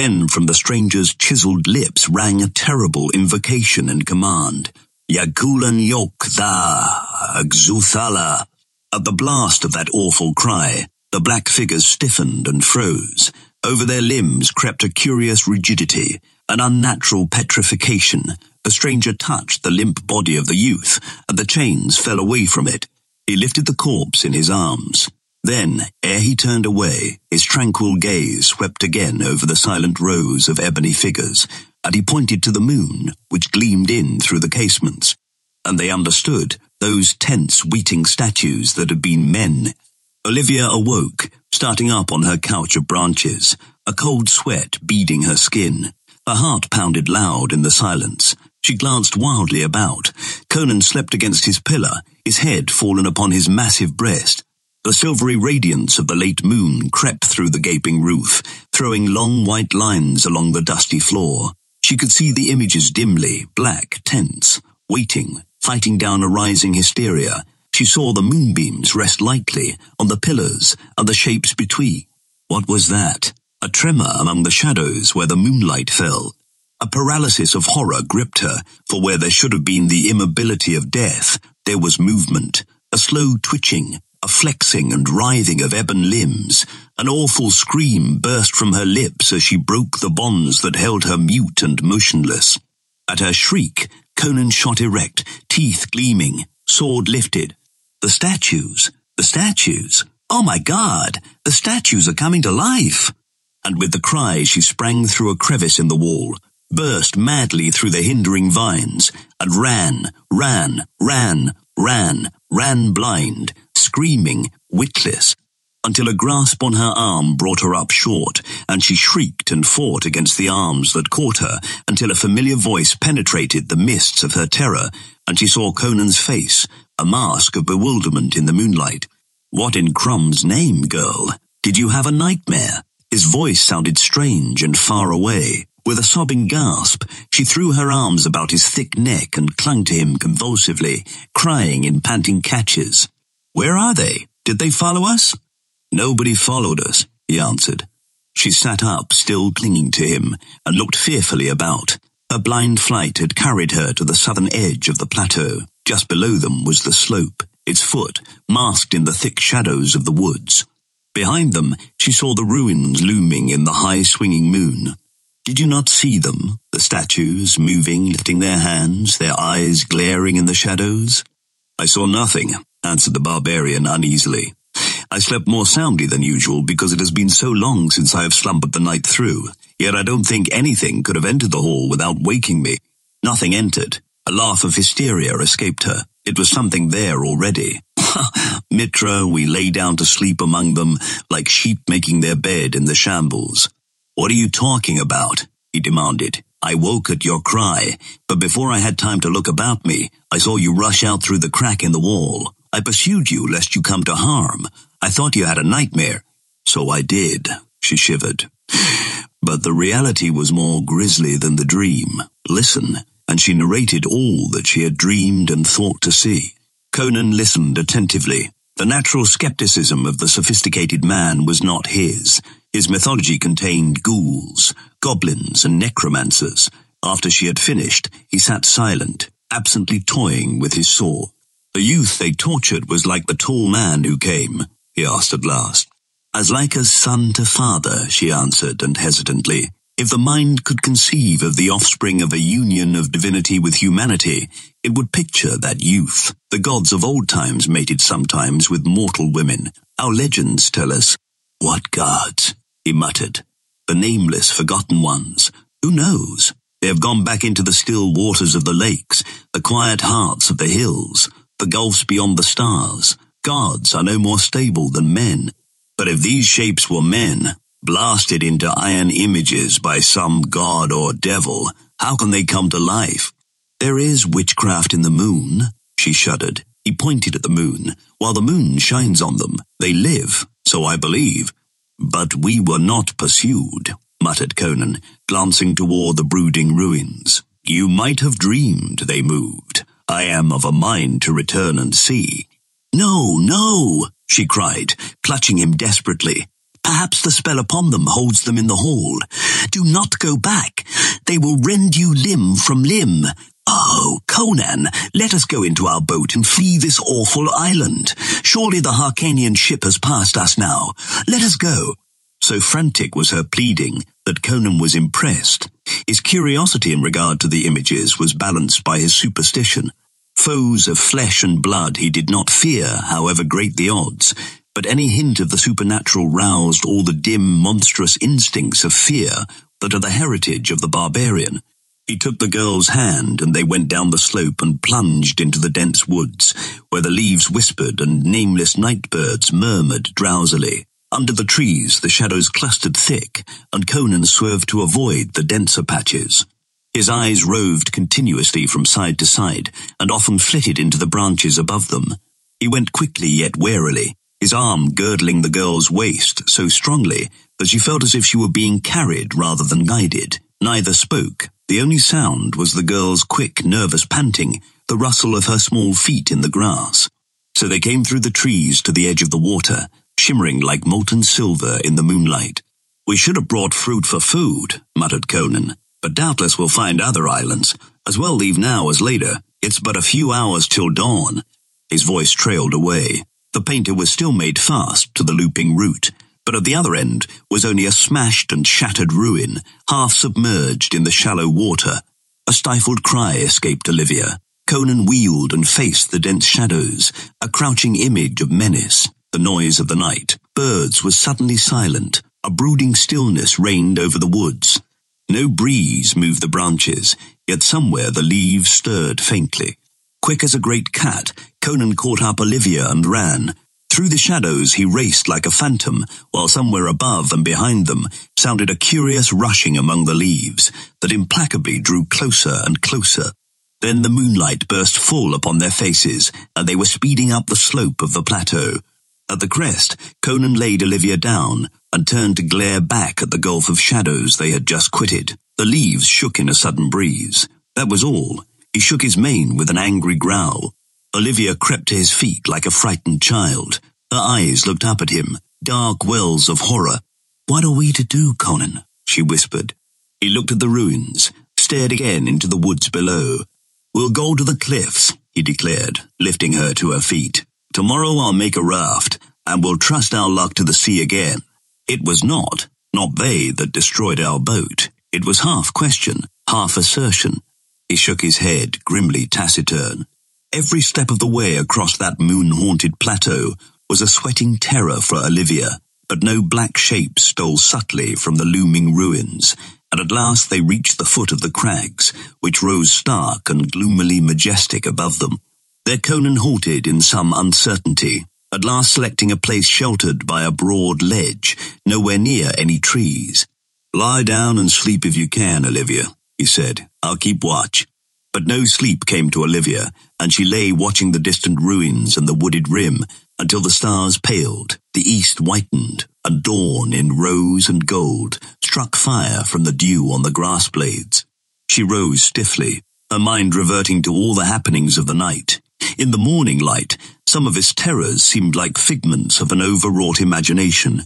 Then from the stranger's chiseled lips rang a terrible invocation and command. Yakulan yok tha, Xuthala. At the blast of that awful cry, the black figures stiffened and froze. Over their limbs crept a curious rigidity, an unnatural petrification. The stranger touched the limp body of the youth, and the chains fell away from it. He lifted the corpse in his arms. Then, ere he turned away, his tranquil gaze swept again over the silent rows of ebony figures, and he pointed to the moon, which gleamed in through the casements. and they understood those tense, waiting statues that had been men. Olivia awoke, starting up on her couch of branches, a cold sweat beading her skin. Her heart pounded loud in the silence. She glanced wildly about. Conan slept against his pillar, his head fallen upon his massive breast. The silvery radiance of the late moon crept through the gaping roof, throwing long white lines along the dusty floor. She could see the images dimly, black, tense, waiting, fighting down a rising hysteria. She saw the moonbeams rest lightly on the pillars and the shapes between. What was that? A tremor among the shadows where the moonlight fell. A paralysis of horror gripped her, for where there should have been the immobility of death, there was movement, a slow twitching, a flexing and writhing of ebon limbs. An awful scream burst from her lips as she broke the bonds that held her mute and motionless. At her shriek, Conan shot erect, teeth gleaming, sword lifted. The statues, the statues. Oh my God, the statues are coming to life and with the cry she sprang through a crevice in the wall, burst madly through the hindering vines, and ran, ran, ran, ran, ran blind, screaming, witless, until a grasp on her arm brought her up short, and she shrieked and fought against the arms that caught her until a familiar voice penetrated the mists of her terror, and she saw Conan's face, a mask of bewilderment in the moonlight. What in Crom's name, girl? Did you have a nightmare? His voice sounded strange and far away. With a sobbing gasp, she threw her arms about his thick neck and clung to him convulsively, crying in panting catches. Where are they? Did they follow us? Nobody followed us, he answered. She sat up, still clinging to him, and looked fearfully about. Her blind flight had carried her to the southern edge of the plateau. Just below them was the slope, its foot masked in the thick shadows of the woods. Behind them, she saw the ruins looming in the high swinging moon. Did you not see them, the statues moving, lifting their hands, their eyes glaring in the shadows? I saw nothing, answered the barbarian uneasily. I slept more soundly than usual because it has been so long since I have slumbered the night through, yet I don't think anything could have entered the hall without waking me. Nothing entered. A laugh of hysteria escaped her. It was something there already. Mitra, we lay down to sleep among them like sheep making their bed in the shambles. What are you talking about? he demanded. I woke at your cry, but before I had time to look about me, I saw you rush out through the crack in the wall. I pursued you lest you come to harm. I thought you had a nightmare. So I did, she shivered. But the reality was more grisly than the dream. Listen, and she narrated all that she had dreamed and thought to see. Conan listened attentively. The natural skepticism of the sophisticated man was not his. His mythology contained ghouls, goblins, and necromancers. After she had finished, he sat silent, absently toying with his saw. The youth they tortured was like the tall man who came, he asked at last. As like as son to father, she answered, and hesitantly. If the mind could conceive of the offspring of a union of divinity with humanity, it would picture that youth. The gods of old times mated sometimes with mortal women. Our legends tell us. What gods? he muttered. The nameless, forgotten ones. Who knows? They have gone back into the still waters of the lakes, the quiet hearts of the hills, the gulfs beyond the stars. Gods are no more stable than men. But if these shapes were men, Blasted into iron images by some god or devil, how can they come to life? There is witchcraft in the moon, she shuddered. He pointed at the moon. While the moon shines on them, they live, so I believe. But we were not pursued, muttered Conan, glancing toward the brooding ruins. You might have dreamed they moved. I am of a mind to return and see. No, no, she cried, clutching him desperately. Perhaps the spell upon them holds them in the hall. Do not go back. They will rend you limb from limb. Oh, Conan, let us go into our boat and flee this awful island. Surely the Hyrcanian ship has passed us now. Let us go. So frantic was her pleading that Conan was impressed. His curiosity in regard to the images was balanced by his superstition. Foes of flesh and blood he did not fear, however great the odds, but any hint of the supernatural roused all the dim, monstrous instincts of fear that are the heritage of the barbarian. He took the girl's hand and they went down the slope and plunged into the dense woods, where the leaves whispered and nameless night birds murmured drowsily. Under the trees, the shadows clustered thick, and Conan swerved to avoid the denser patches. His eyes roved continuously from side to side, and often flitted into the branches above them. He went quickly yet warily, his arm girdling the girl's waist so strongly that she felt as if she were being carried rather than guided. Neither spoke, the only sound was the girl's quick, nervous panting, the rustle of her small feet in the grass. So they came through the trees to the edge of the water, shimmering like molten silver in the moonlight. We should have brought fruit for food, muttered Conan, but doubtless we'll find other islands. As well leave now as later. It's but a few hours till dawn. His voice trailed away. The painter was still made fast to the looping root, but at the other end was only a smashed and shattered ruin, half submerged in the shallow water. A stifled cry escaped Olivia. Conan wheeled and faced the dense shadows, a crouching image of menace. The noise of the night. Birds were suddenly silent. A brooding stillness reigned over the woods. No breeze moved the branches, yet somewhere the leaves stirred faintly. Quick as a great cat, Conan caught up Olivia and ran, through the shadows he raced like a phantom, while somewhere above and behind them sounded a curious rushing among the leaves that implacably drew closer and closer. Then the moonlight burst full upon their faces, and they were speeding up the slope of the plateau. At the crest, Conan laid Olivia down and turned to glare back at the gulf of shadows they had just quitted. The leaves shook in a sudden breeze. That was all. He shook his mane with an angry growl. Olivia crept to his feet like a frightened child. Her eyes looked up at him, dark wells of horror. What are we to do, Conan? she whispered. He looked at the ruins, stared again into the woods below. We'll go to the cliffs, he declared, lifting her to her feet. Tomorrow I'll make a raft, and we'll trust our luck to the sea again. It was not, not they that destroyed our boat. It was half question, half assertion. He shook his head, grimly taciturn. Every step of the way across that moon-haunted plateau was a sweating terror for Olivia, but no black shape stole subtly from the looming ruins, and at last they reached the foot of the crags, which rose stark and gloomily majestic above them. There Conan halted in some uncertainty, at last selecting a place sheltered by a broad ledge, nowhere near any trees. Lie down and sleep if you can, Olivia, he said. I'll keep watch. But no sleep came to Olivia, and she lay watching the distant ruins and the wooded rim until the stars paled, the east whitened, and dawn in rose and gold struck fire from the dew on the grass blades. She rose stiffly, her mind reverting to all the happenings of the night. In the morning light, some of his terrors seemed like figments of an overwrought imagination.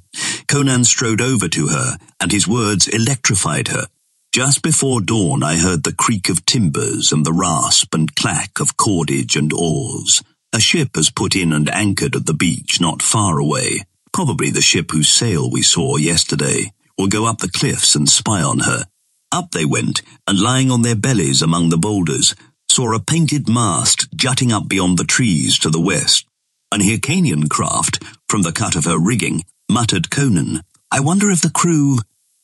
Conan strode over to her, and his words electrified her. Just before dawn I heard the creak of timbers and the rasp and clack of cordage and oars. A ship has put in and anchored at the beach not far away. Probably the ship whose sail we saw yesterday. We'll go up the cliffs and spy on her. Up they went, and lying on their bellies among the boulders, saw a painted mast jutting up beyond the trees to the west. An Hyrcanian craft, from the cut of her rigging, muttered Conan. I wonder if the crew...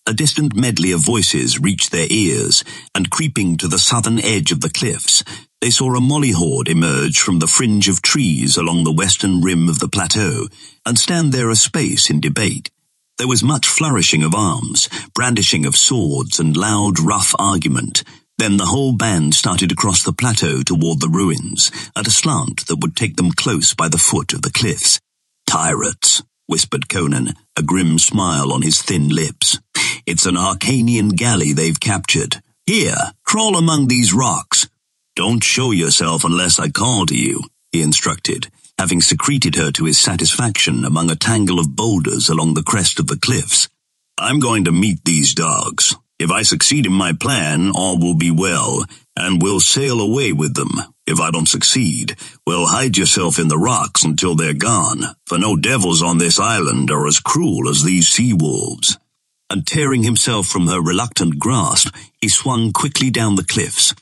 A distant medley of voices reached their ears, and creeping to the southern edge of the cliffs, they saw a molly horde emerge from the fringe of trees along the western rim of the plateau, and stand there a space in debate. There was much flourishing of arms, brandishing of swords, and loud, rough argument. Then the whole band started across the plateau toward the ruins, at a slant that would take them close by the foot of the cliffs. Pirates, whispered Conan, a grim smile on his thin lips. It's an Hyrcanian galley they've captured. Here, crawl among these rocks. Don't show yourself unless I call to you, he instructed, having secreted her to his satisfaction among a tangle of boulders along the crest of the cliffs. I'm going to meet these dogs. If I succeed in my plan, all will be well, and we'll sail away with them. If I don't succeed, well, hide yourself in the rocks until they're gone, for no devils on this island are as cruel as these sea wolves and tearing himself from her reluctant grasp, he swung quickly down the cliffs.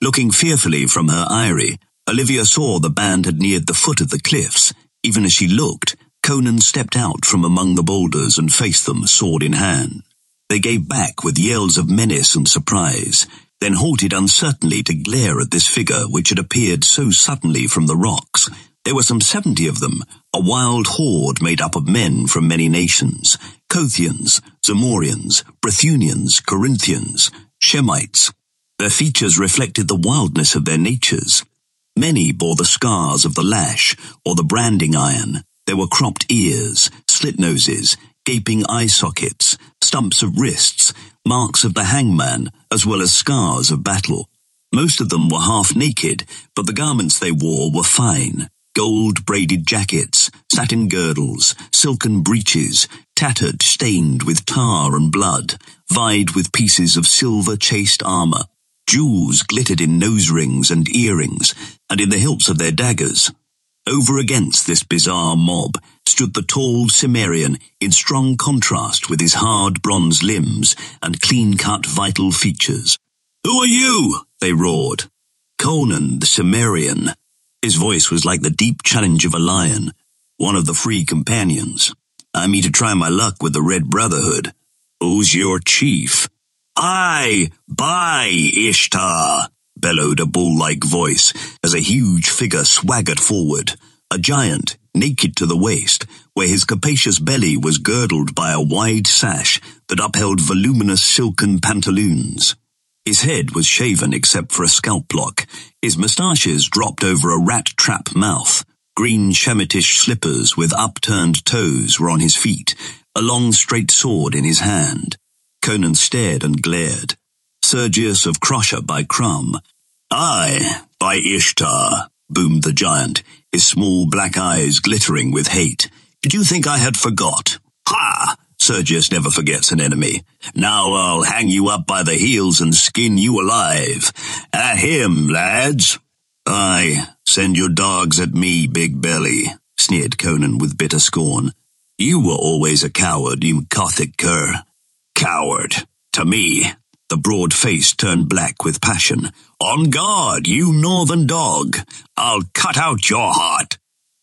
Looking fearfully from her eyrie, Olivia saw the band had neared the foot of the cliffs. Even as she looked, Conan stepped out from among the boulders and faced them, sword in hand. They gave back with yells of menace and surprise. then halted uncertainly to glare at this figure which had appeared so suddenly from the rocks. There were some seventy of them, a wild horde made up of men from many nations, Kothians, Zamorians, Brythunians, Corinthians, Shemites. Their features reflected the wildness of their natures. Many bore the scars of the lash or the branding iron. There were cropped ears, slit noses, gaping eye sockets, stumps of wrists, marks of the hangman, as well as scars of battle. Most of them were half naked, but the garments they wore were fine. Gold braided jackets, satin girdles, silken breeches, tattered, stained with tar and blood, vied with pieces of silver chased armor. Jewels glittered in nose rings and earrings, and in the hilts of their daggers. Over against this bizarre mob stood the tall Cimmerian in strong contrast with his hard bronze limbs and clean-cut vital features. Who are you? they roared. Conan the Cimmerian. His voice was like the deep challenge of a lion, one of the free companions. I'm here to try my luck with the Red Brotherhood. Who's your chief? I, by Ishtar, bellowed a bull-like voice as a huge figure swaggered forward, a giant, naked to the waist, where his capacious belly was girdled by a wide sash that upheld voluminous silken pantaloons. His head was shaven except for a scalp lock. His moustaches dropped over a rat-trap mouth. Green Shemitish slippers with upturned toes were on his feet, a long straight sword in his hand. Conan stared and glared. Sergius of Khrosha by Crom. I, by Ishtar, boomed the giant, his small black eyes glittering with hate. Did you think I had forgot? Ha! Sergius never forgets an enemy. Now I'll hang you up by the heels and skin you alive. At him, lads. Aye, send your dogs at me, big belly, sneered Conan with bitter scorn. You were always a coward, you Kothic cur. Coward. To me. The broad face turned black with passion. On guard, you northern dog. I'll cut out your heart.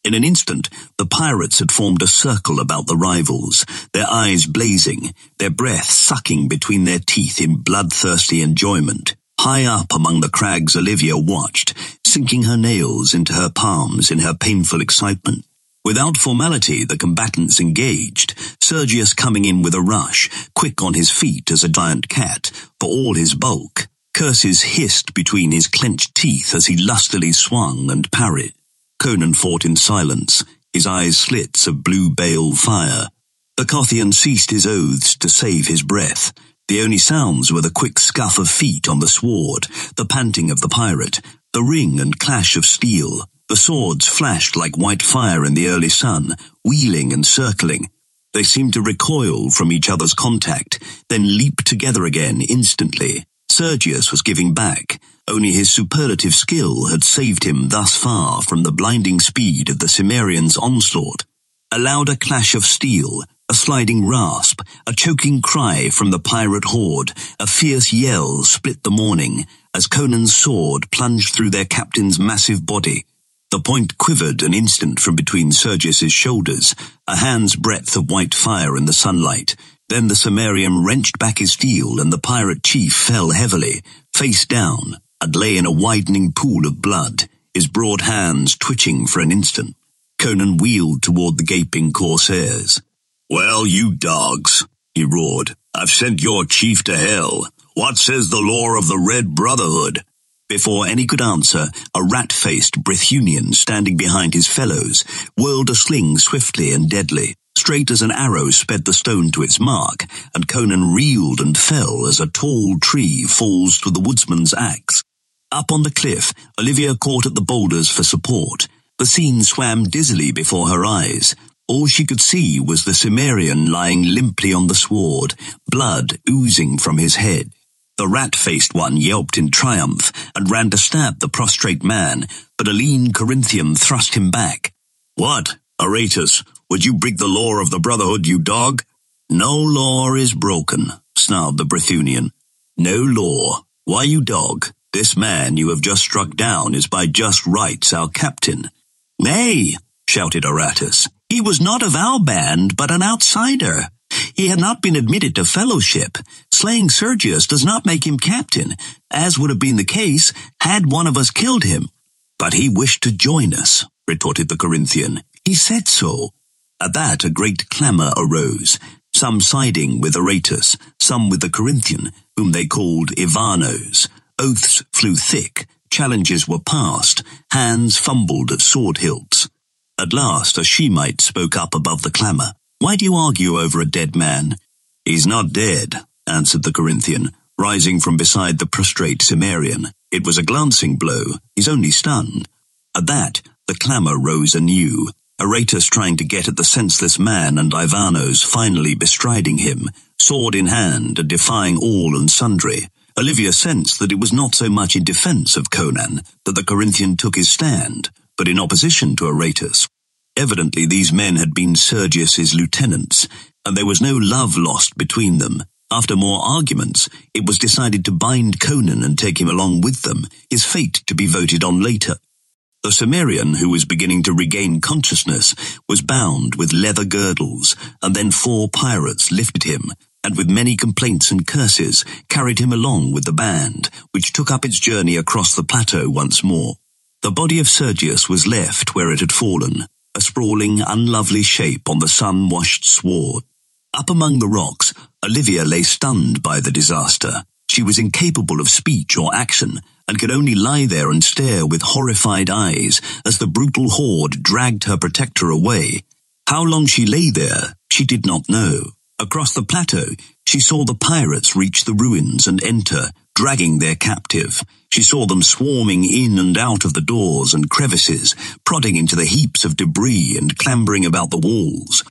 In an instant, the pirates had formed a circle about the rivals, their eyes blazing, their breath sucking between their teeth in bloodthirsty enjoyment. High up among the crags Olivia watched, sinking her nails into her palms in her painful excitement. Without formality, the combatants engaged, Sergius coming in with a rush, quick on his feet as a giant cat, for all his bulk. Curses hissed between his clenched teeth as he lustily swung and parried. Conan fought in silence, his eyes slits of blue bale fire. The Kothian ceased his oaths to save his breath. The only sounds were the quick scuff of feet on the sward, the panting of the pirate, the ring and clash of steel, the swords flashed like white fire in the early sun, wheeling and circling. They seemed to recoil from each other's contact, then leap together again instantly. Sergius was giving back. Only his superlative skill had saved him thus far from the blinding speed of the Cimmerian's onslaught. A louder clash of steel, a sliding rasp, a choking cry from the pirate horde, a fierce yell split the morning as Conan's sword plunged through their captain's massive body. The point quivered an instant from between Sergius's shoulders, a hand's breadth of white fire in the sunlight. Then the Cimmerian wrenched back his steel and the pirate chief fell heavily, face down, and lay in a widening pool of blood, his broad hands twitching for an instant. Conan wheeled toward the gaping corsairs. Well, you dogs, he roared, I've sent your chief to hell. What says the law of the Red Brotherhood? Before any could answer, a rat-faced Brythunian standing behind his fellows whirled a sling swiftly and deadly. Straight as an arrow sped the stone to its mark, and Conan reeled and fell as a tall tree falls to the woodsman's axe. Up on the cliff, Olivia caught at the boulders for support. The scene swam dizzily before her eyes. All she could see was the Cimmerian lying limply on the sward, blood oozing from his head. The rat-faced one yelped in triumph and ran to stab the prostrate man, but a lean Corinthian thrust him back. What, Aratus, would you break the law of the Brotherhood, you dog? No law is broken, snarled the Brythunian. No law. Why, you dog, this man you have just struck down is by just rights our captain. Nay, shouted Aratus, he was not of our band, but an outsider. He had not been admitted to fellowship. Slaying Sergius does not make him captain, as would have been the case had one of us killed him. But he wished to join us, retorted the Corinthian. He said so. At that a great clamour arose, some siding with Aratus, some with the Corinthian, whom they called Ivanos. Oaths flew thick, challenges were passed, hands fumbled at sword hilts. At last a Shemite spoke up above the clamour. Why do you argue over a dead man? He's not dead, answered the Corinthian, rising from beside the prostrate Cimmerian. It was a glancing blow. He's only stunned. At that, the clamour rose anew. Aratus trying to get at the senseless man and Ivanos finally bestriding him, sword in hand and defying all and sundry. Olivia sensed that it was not so much in defence of Conan that the Corinthian took his stand, but in opposition to Aratus. Evidently these men had been Sergius's lieutenants, and there was no love lost between them. After more arguments, it was decided to bind Conan and take him along with them, his fate to be voted on later. The Cimmerian, who was beginning to regain consciousness, was bound with leather girdles, and then four pirates lifted him, and with many complaints and curses, carried him along with the band, which took up its journey across the plateau once more. The body of Sergius was left where it had fallen, a sprawling, unlovely shape on the sun-washed sward. Up among the rocks, Olivia lay stunned by the disaster. She was incapable of speech or action, and could only lie there and stare with horrified eyes as the brutal horde dragged her protector away. How long she lay there, she did not know. Across the plateau, she saw the pirates reach the ruins and enter, dragging their captive. She saw them swarming in and out of the doors and crevices, prodding into the heaps of debris and clambering about the walls.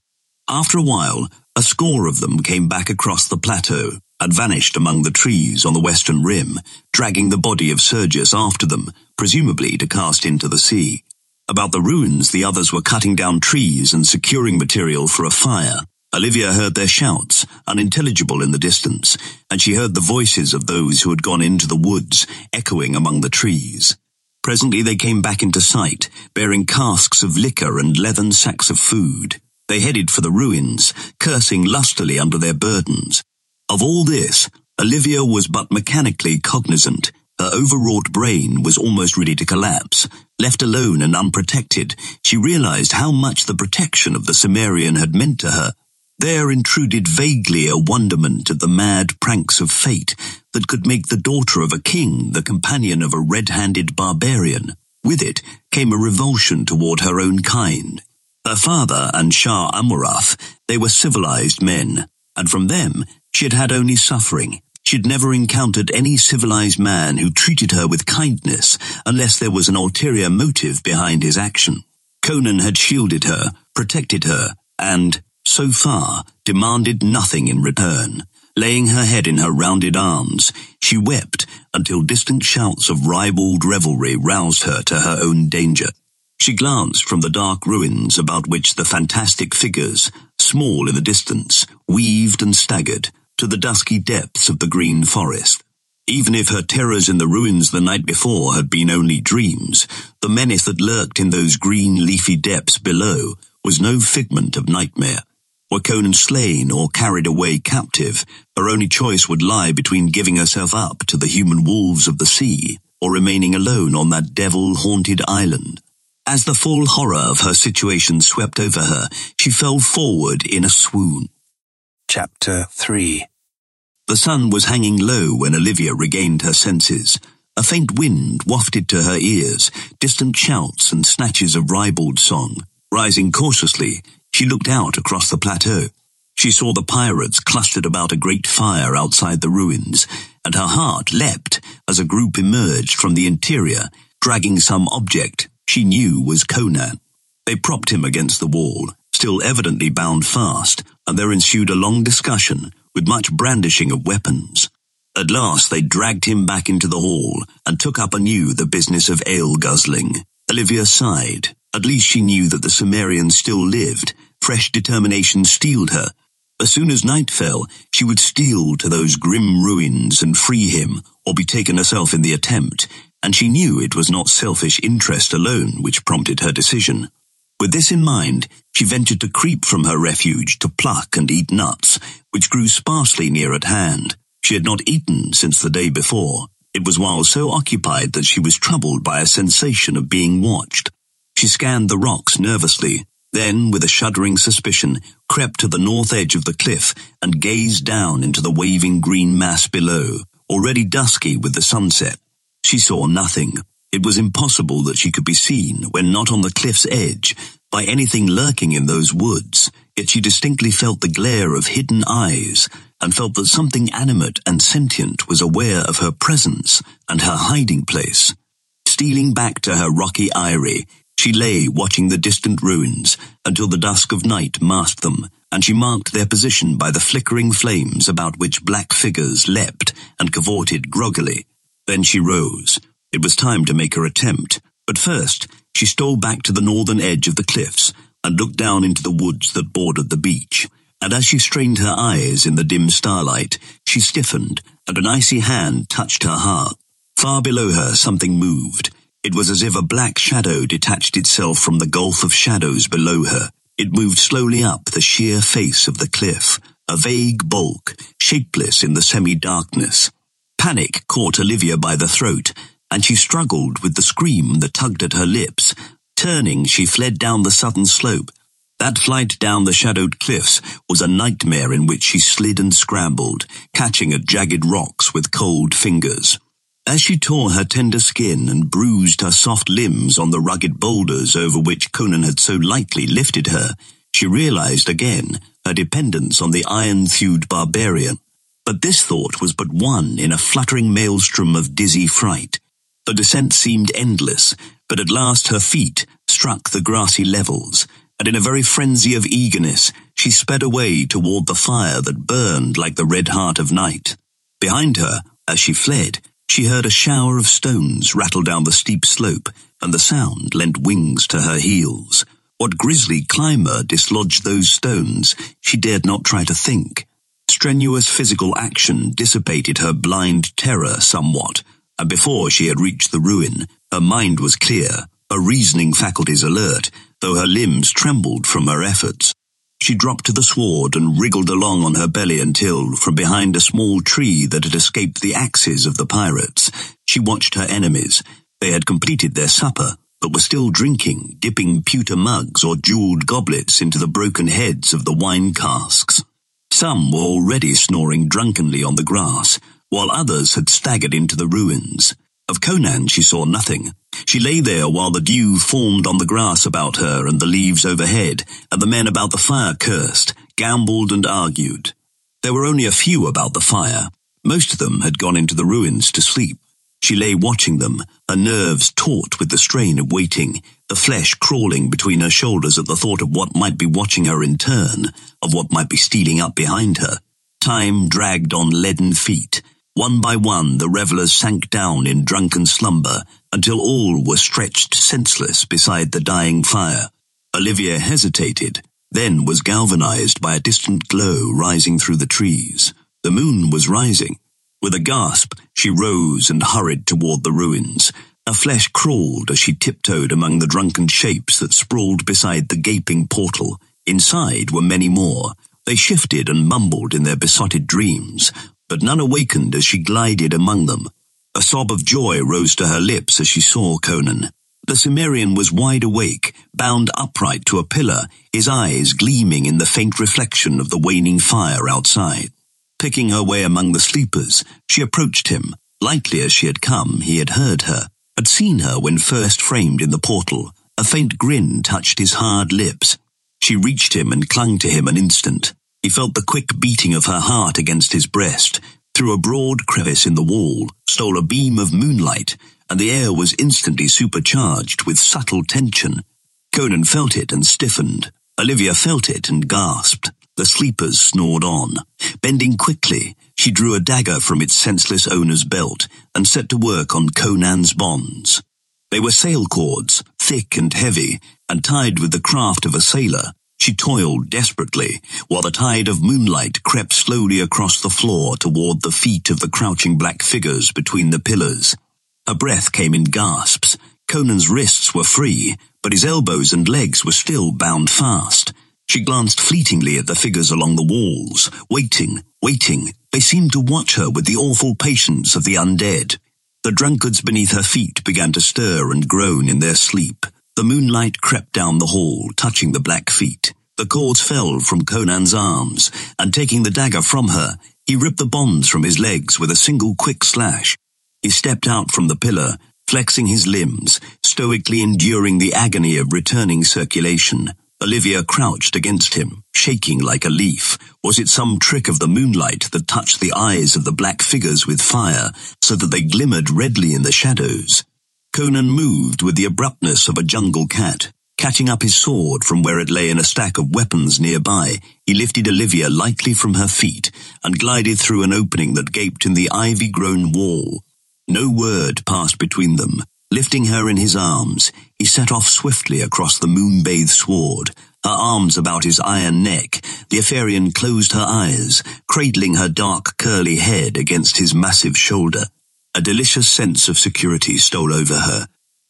After a while, a score of them came back across the plateau and vanished among the trees on the western rim, dragging the body of Sergius after them, presumably to cast into the sea. About the ruins, the others were cutting down trees and securing material for a fire. Olivia heard their shouts, unintelligible in the distance, and she heard the voices of those who had gone into the woods, echoing among the trees. Presently they came back into sight, bearing casks of liquor and leathern sacks of food. They headed for the ruins, cursing lustily under their burdens. Of all this, Olivia was but mechanically cognizant. Her overwrought brain was almost ready to collapse. Left alone and unprotected, she realized how much the protection of the Cimmerian had meant to her. There intruded vaguely a wonderment at the mad pranks of fate that could make the daughter of a king the companion of a red-handed barbarian. With it came a revulsion toward her own kind. Her father and Shah Amurath, they were civilized men, and from them she had had only suffering. She'd never encountered any civilized man who treated her with kindness unless there was an ulterior motive behind his action. Conan had shielded her, protected her, and, so far, demanded nothing in return. Laying her head in her rounded arms, she wept until distant shouts of ribald revelry roused her to her own danger. She glanced from the dark ruins about which the fantastic figures, small in the distance, weaved and staggered, to the dusky depths of the green forest. Even if her terrors in the ruins the night before had been only dreams, the menace that lurked in those green leafy depths below was no figment of nightmare. Were Conan slain or carried away captive, her only choice would lie between giving herself up to the human wolves of the sea or remaining alone on that devil-haunted island. As the full horror of her situation swept over her, she fell forward in a swoon. Chapter 3 The sun was hanging low when Olivia regained her senses. A faint wind wafted to her ears, distant shouts and snatches of ribald song. Rising cautiously, she looked out across the plateau. She saw the pirates clustered about a great fire outside the ruins, and her heart leapt as a group emerged from the interior, dragging some object she knew was Conan. They propped him against the wall, still evidently bound fast, and there ensued a long discussion, with much brandishing of weapons. At last they dragged him back into the hall, and took up anew the business of ale guzzling. Olivia sighed. At least she knew that the Cimmerian still lived, Fresh determination steeled her. As soon as night fell, she would steal to those grim ruins and free him, or be taken herself in the attempt, and she knew it was not selfish interest alone which prompted her decision. With this in mind, she ventured to creep from her refuge to pluck and eat nuts, which grew sparsely near at hand. She had not eaten since the day before. It was while so occupied that she was troubled by a sensation of being watched. She scanned the rocks nervously, then, with a shuddering suspicion, crept to the north edge of the cliff and gazed down into the waving green mass below, already dusky with the sunset. She saw nothing. It was impossible that she could be seen when not on the cliff's edge by anything lurking in those woods, yet she distinctly felt the glare of hidden eyes and felt that something animate and sentient was aware of her presence and her hiding place. Stealing back to her rocky eyrie, she lay watching the distant ruins until the dusk of night masked them, and she marked their position by the flickering flames about which black figures leapt and cavorted groggily. Then she rose. It was time to make her attempt, but first she stole back to the northern edge of the cliffs and looked down into the woods that bordered the beach. And as she strained her eyes in the dim starlight, she stiffened, and an icy hand touched her heart. Far below her something moved. It was as if a black shadow detached itself from the gulf of shadows below her. It moved slowly up the sheer face of the cliff, a vague bulk, shapeless in the semi-darkness. Panic caught Olivia by the throat, and she struggled with the scream that tugged at her lips. Turning, she fled down the southern slope. That flight down the shadowed cliffs was a nightmare in which she slid and scrambled, catching at jagged rocks with cold fingers. As she tore her tender skin and bruised her soft limbs on the rugged boulders over which Conan had so lightly lifted her, she realized again her dependence on the iron-thewed barbarian. But this thought was but one in a fluttering maelstrom of dizzy fright. The descent seemed endless, but at last her feet struck the grassy levels, and in a very frenzy of eagerness, she sped away toward the fire that burned like the red heart of night. Behind her, as she fled, she heard a shower of stones rattle down the steep slope, and the sound lent wings to her heels. What grisly climber dislodged those stones, she dared not try to think. Strenuous physical action dissipated her blind terror somewhat, and before she had reached the ruin, her mind was clear, her reasoning faculties alert, though her limbs trembled from her efforts. She dropped to the sward and wriggled along on her belly until, from behind a small tree that had escaped the axes of the pirates, she watched her enemies. They had completed their supper, but were still drinking, dipping pewter mugs or jeweled goblets into the broken heads of the wine casks. Some were already snoring drunkenly on the grass, while others had staggered into the ruins. Of Conan she saw nothing. She lay there while the dew formed on the grass about her and the leaves overhead, and the men about the fire cursed, gambled and argued. There were only a few about the fire. Most of them had gone into the ruins to sleep. She lay watching them, her nerves taut with the strain of waiting, the flesh crawling between her shoulders at the thought of what might be watching her in turn, of what might be stealing up behind her. Time dragged on leaden feet, one by one, the revellers sank down in drunken slumber until all were stretched senseless beside the dying fire. Olivia hesitated, then was galvanized by a distant glow rising through the trees. The moon was rising. With a gasp, she rose and hurried toward the ruins. Her flesh crawled as she tiptoed among the drunken shapes that sprawled beside the gaping portal. Inside were many more. They shifted and mumbled in their besotted dreams, but none awakened as she glided among them. A sob of joy rose to her lips as she saw Conan. The Cimmerian was wide awake, bound upright to a pillar, his eyes gleaming in the faint reflection of the waning fire outside. Picking her way among the sleepers, she approached him. Lightly as she had come, he had heard her, had seen her when first framed in the portal. A faint grin touched his hard lips. She reached him and clung to him an instant. He felt the quick beating of her heart against his breast. Through a broad crevice in the wall stole a beam of moonlight, and the air was instantly supercharged with subtle tension. Conan felt it and stiffened. Olivia felt it and gasped. The sleepers snored on. Bending quickly, she drew a dagger from its senseless owner's belt and set to work on Conan's bonds. They were sail cords, thick and heavy, and tied with the craft of a sailor. She toiled desperately, while the tide of moonlight crept slowly across the floor toward the feet of the crouching black figures between the pillars. Her breath came in gasps. Conan's wrists were free, but his elbows and legs were still bound fast. She glanced fleetingly at the figures along the walls, waiting, waiting. They seemed to watch her with the awful patience of the undead. The drunkards beneath her feet began to stir and groan in their sleep. The moonlight crept down the hall, touching the black feet. The cords fell from Conan's arms, and taking the dagger from her, he ripped the bonds from his legs with a single quick slash. He stepped out from the pillar, flexing his limbs, stoically enduring the agony of returning circulation. Olivia crouched against him, shaking like a leaf. Was it some trick of the moonlight that touched the eyes of the black figures with fire, so that they glimmered redly in the shadows? Conan moved with the abruptness of a jungle cat. Catching up his sword from where it lay in a stack of weapons nearby, he lifted Olivia lightly from her feet and glided through an opening that gaped in the ivy-grown wall. No word passed between them. Lifting her in his arms, he set off swiftly across the moon-bathed sward. Her arms about his iron neck, the Ophirean closed her eyes, cradling her dark curly head against his massive shoulder. A delicious sense of security stole over her.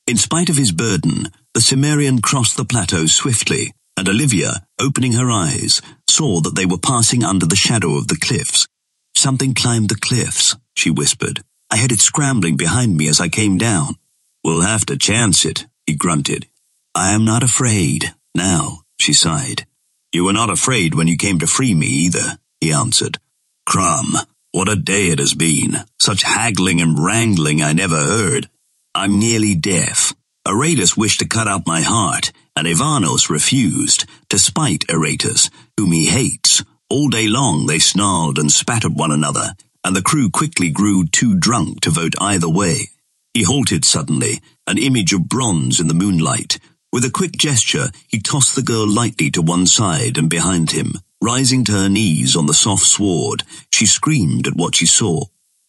In spite of his burden, the Cimmerian crossed the plateau swiftly, and Olivia, opening her eyes, saw that they were passing under the shadow of the cliffs. Something climbed the cliffs, she whispered. I heard it scrambling behind me as I came down. We'll have to chance it, he grunted. I am not afraid, now, she sighed. You were not afraid when you came to free me either, he answered. Crom, what a day it has been. Such haggling and wrangling I never heard. I'm nearly deaf. Aratus wished to cut out my heart, and Ivanos refused, despite Aratus, whom he hates. All day long they snarled and spat at one another, and the crew quickly grew too drunk to vote either way. He halted suddenly, an image of bronze in the moonlight. With a quick gesture, he tossed the girl lightly to one side and behind him. Rising to her knees on the soft sward, she screamed at what she saw.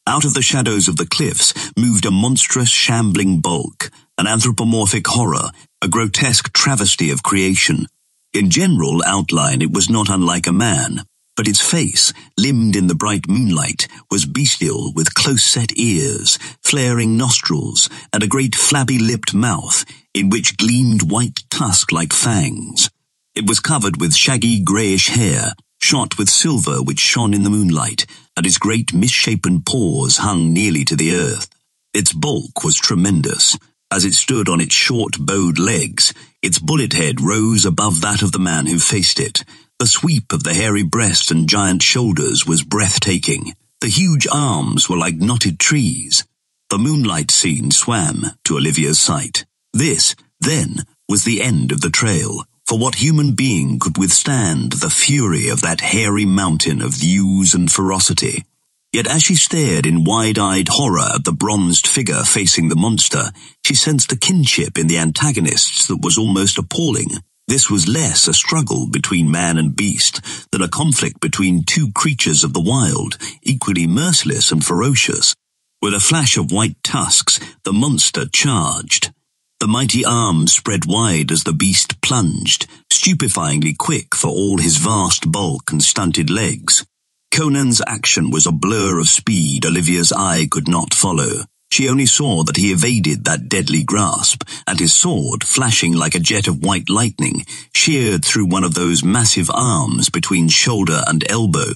Out of the shadows of the cliffs moved a monstrous shambling bulk, an anthropomorphic horror, a grotesque travesty of creation. In general outline it was not unlike a man, but its face, limned in the bright moonlight, was bestial with close-set ears, flaring nostrils, and a great flabby-lipped mouth, in which gleamed white tusk like fangs. It was covered with shaggy greyish hair, shot with silver which shone in the moonlight, and its great misshapen paws hung nearly to the earth. Its bulk was tremendous. As it stood on its short bowed legs, its bullet head rose above that of the man who faced it. The sweep of the hairy breast and giant shoulders was breathtaking. The huge arms were like knotted trees. The moonlight scene swam to Olivia's sight. This, then, was the end of the trail. For what human being could withstand the fury of that hairy mountain of views and ferocity? Yet as she stared in wide-eyed horror at the bronzed figure facing the monster, she sensed a kinship in the antagonists that was almost appalling. This was less a struggle between man and beast than a conflict between two creatures of the wild, equally merciless and ferocious. With a flash of white tusks, the monster charged. The mighty arms spread wide as the beast plunged, stupefyingly quick for all his vast bulk and stunted legs. Conan's action was a blur of speed Olivia's eye could not follow. She only saw that he evaded that deadly grasp, and his sword, flashing like a jet of white lightning, sheared through one of those massive arms between shoulder and elbow.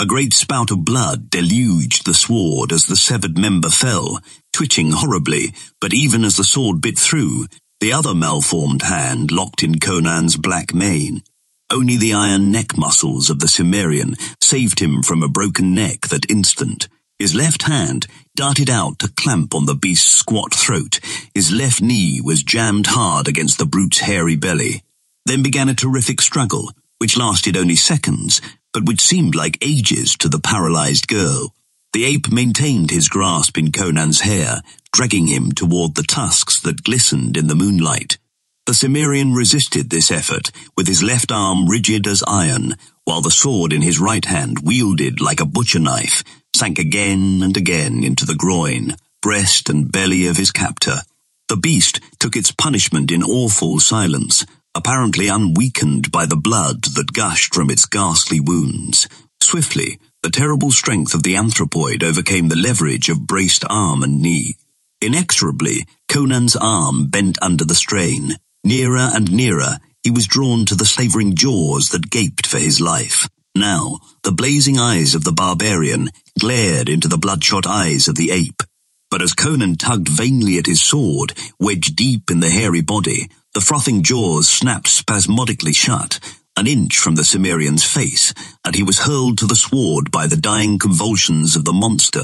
A great spout of blood deluged the sword as the severed member fell, twitching horribly, but even as the sword bit through, the other malformed hand locked in Conan's black mane. Only the iron neck muscles of the Cimmerian saved him from a broken neck that instant. His left hand darted out to clamp on the beast's squat throat. His left knee was jammed hard against the brute's hairy belly. Then began a terrific struggle, which lasted only seconds, but which seemed like ages to the paralyzed girl. The ape maintained his grasp in Conan's hair, dragging him toward the tusks that glistened in the moonlight. The Cimmerian resisted this effort, with his left arm rigid as iron, while the sword in his right hand, wielded like a butcher knife, sank again and again into the groin, breast and belly of his captor. The beast took its punishment in awful silence, apparently unweakened by the blood that gushed from its ghastly wounds. Swiftly, the terrible strength of the anthropoid overcame the leverage of braced arm and knee. Inexorably, Conan's arm bent under the strain. Nearer and nearer, he was drawn to the slavering jaws that gaped for his life. Now, the blazing eyes of the barbarian glared into the bloodshot eyes of the ape. But as Conan tugged vainly at his sword, wedged deep in the hairy body, the frothing jaws snapped spasmodically shut, an inch from the Cimmerian's face, and he was hurled to the sward by the dying convulsions of the monster.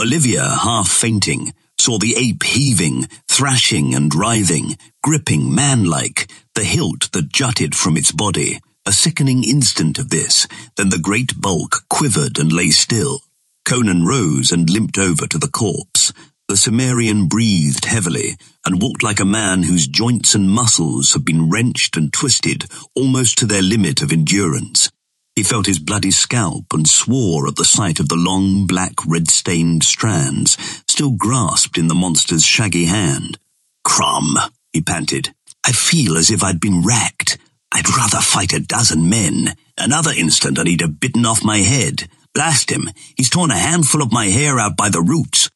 Olivia, half fainting, saw the ape heaving, thrashing and writhing, gripping man-like, the hilt that jutted from its body. A sickening instant of this, then the great bulk quivered and lay still. Conan rose and limped over to the corpse. The Cimmerian breathed heavily and walked like a man whose joints and muscles have been wrenched and twisted almost to their limit of endurance. He felt his bloody scalp and swore at the sight of the long, black, red-stained strands still grasped in the monster's shaggy hand. Crom, he panted. I feel as if I'd been racked. I'd rather fight a dozen men. Another instant and he'd have bitten off my head. Blast him. He's torn a handful of my hair out by the roots.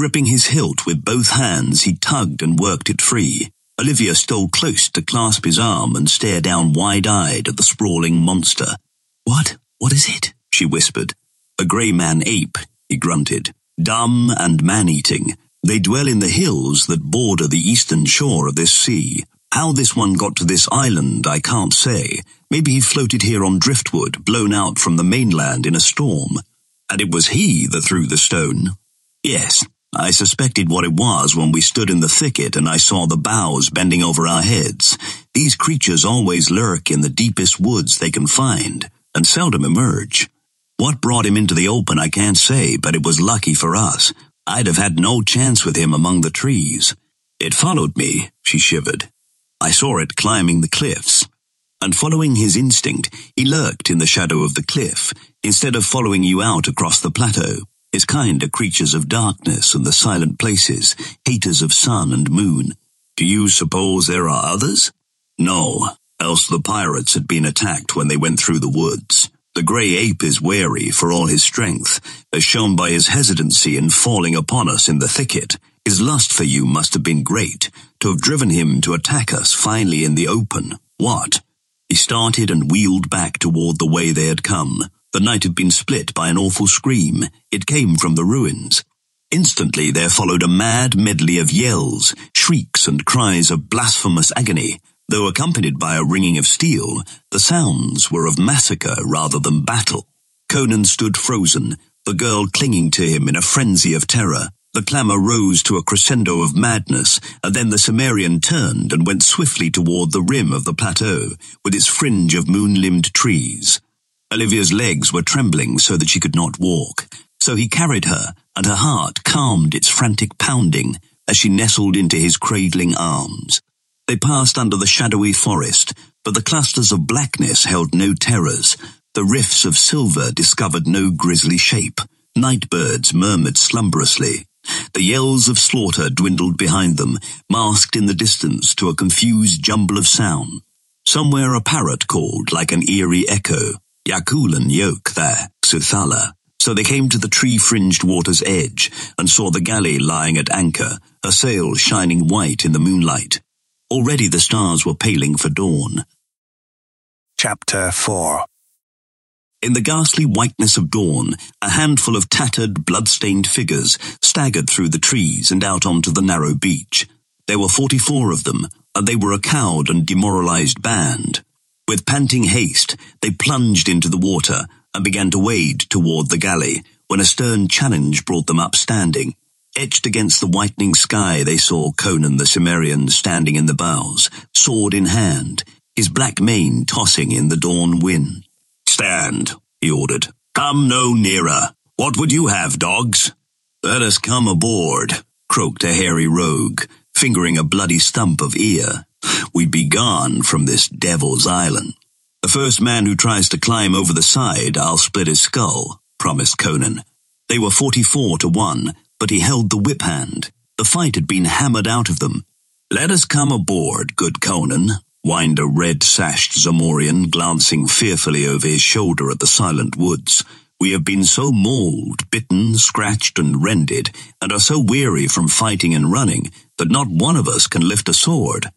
Gripping his hilt with both hands, he tugged and worked it free. Olivia stole close to clasp his arm and stare down wide-eyed at the sprawling monster. What? What is it? she whispered. A grey man ape, he grunted. Dumb and man-eating. They dwell in the hills that border the eastern shore of this sea. How this one got to this island, I can't say. Maybe he floated here on driftwood, blown out from the mainland in a storm. And it was he that threw the stone. Yes, I suspected what it was when we stood in the thicket and I saw the boughs bending over our heads. These creatures always lurk in the deepest woods they can find, and seldom emerge. What brought him into the open I can't say, but it was lucky for us. I'd have had no chance with him among the trees. It followed me, she shivered. I saw it climbing the cliffs. And following his instinct, he lurked in the shadow of the cliff, instead of following you out across the plateau. His kind are creatures of darkness and the silent places, haters of sun and moon. Do you suppose there are others? No, else the pirates had been attacked when they went through the woods. The grey ape is wary for all his strength, as shown by his hesitancy in falling upon us in the thicket. His lust for you must have been great, to have driven him to attack us finally in the open. What? He started and wheeled back toward the way they had come. The night had been split by an awful scream. It came from the ruins. Instantly there followed a mad medley of yells, shrieks and cries of blasphemous agony. Though accompanied by a ringing of steel, the sounds were of massacre rather than battle. Conan stood frozen, the girl clinging to him in a frenzy of terror. The clamour rose to a crescendo of madness, and then the Cimmerian turned and went swiftly toward the rim of the plateau, with its fringe of moon-limbed trees. Olivia's legs were trembling so that she could not walk, so he carried her, and her heart calmed its frantic pounding as she nestled into his cradling arms. They passed under the shadowy forest, but the clusters of blackness held no terrors. The rifts of silver discovered no grisly shape. Night birds murmured slumberously. The yells of slaughter dwindled behind them, masked in the distance to a confused jumble of sound. Somewhere a parrot called like an eerie echo. Yagkoolan yoke there, Xuthalla. So they came to the tree-fringed water's edge and saw the galley lying at anchor, her sails shining white in the moonlight. Already the stars were paling for dawn. Chapter 4 in the ghastly whiteness of dawn, a handful of tattered, blood-stained figures staggered through the trees and out onto the narrow beach. There were forty-four of them, and they were a cowed and demoralized band. With panting haste, they plunged into the water and began to wade toward the galley, when a stern challenge brought them up standing. Etched against the whitening sky, they saw Conan the Cimmerian standing in the bows, sword in hand, his black mane tossing in the dawn wind. Stand, he ordered. Come no nearer. What would you have, dogs? Let us come aboard, croaked a hairy rogue, fingering a bloody stump of ear. We'd be gone from this devil's island. The first man who tries to climb over the side, I'll split his skull, promised Conan. They were forty-four to one, but he held the whip hand. The fight had been hammered out of them. Let us come aboard, good Conan, whined a red-sashed Zamorian, glancing fearfully over his shoulder at the silent woods. We have been so mauled, bitten, scratched, and rended, and are so weary from fighting and running, that not one of us can lift a sword.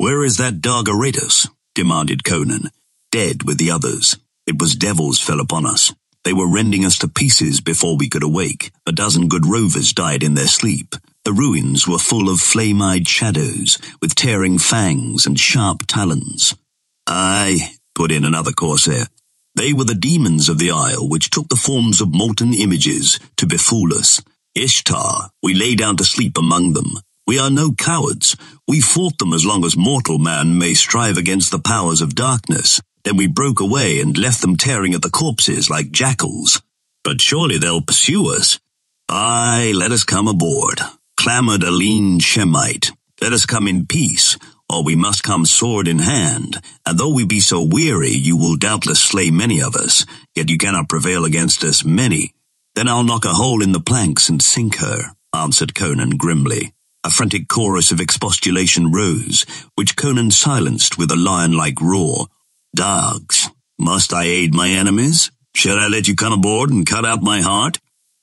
Where is that dog Aratus? demanded Conan. Dead with the others. It was devils fell upon us. They were rending us to pieces before we could awake. A dozen good rovers died in their sleep. The ruins were full of flame-eyed shadows, with tearing fangs and sharp talons. Aye, put in another corsair. They were the demons of the isle which took the forms of molten images to befool us. Ishtar, we lay down to sleep among them. We are no cowards. We fought them as long as mortal man may strive against the powers of darkness. Then we broke away and left them tearing at the corpses like jackals. But surely they'll pursue us. Aye, let us come aboard, clamored a lean Shemite. Let us come in peace, or we must come sword in hand, and though we be so weary, you will doubtless slay many of us, yet you cannot prevail against us many. Then I'll knock a hole in the planks and sink her, answered Conan grimly. A frantic chorus of expostulation rose, which Conan silenced with a lion-like roar. Dogs, must I aid my enemies? Shall I let you come aboard and cut out my heart?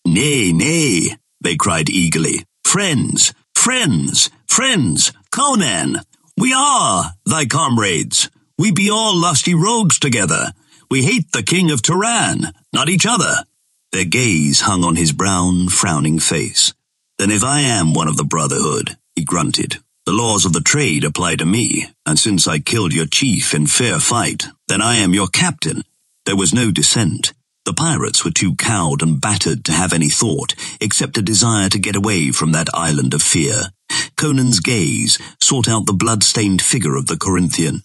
Nay, nay, they cried eagerly. Friends, friends, friends, Conan, we are thy comrades. We be all lusty rogues together. We hate the king of Turan, not each other. Their gaze hung on his brown, frowning face. Then if I am one of the Brotherhood, he grunted, the laws of the trade apply to me, and since Aye killed your chief in fair fight, then I am your captain. There was no dissent. The pirates were too cowed and battered to have any thought, except a desire to get away from that island of fear. Conan's gaze sought out the blood-stained figure of the Corinthian.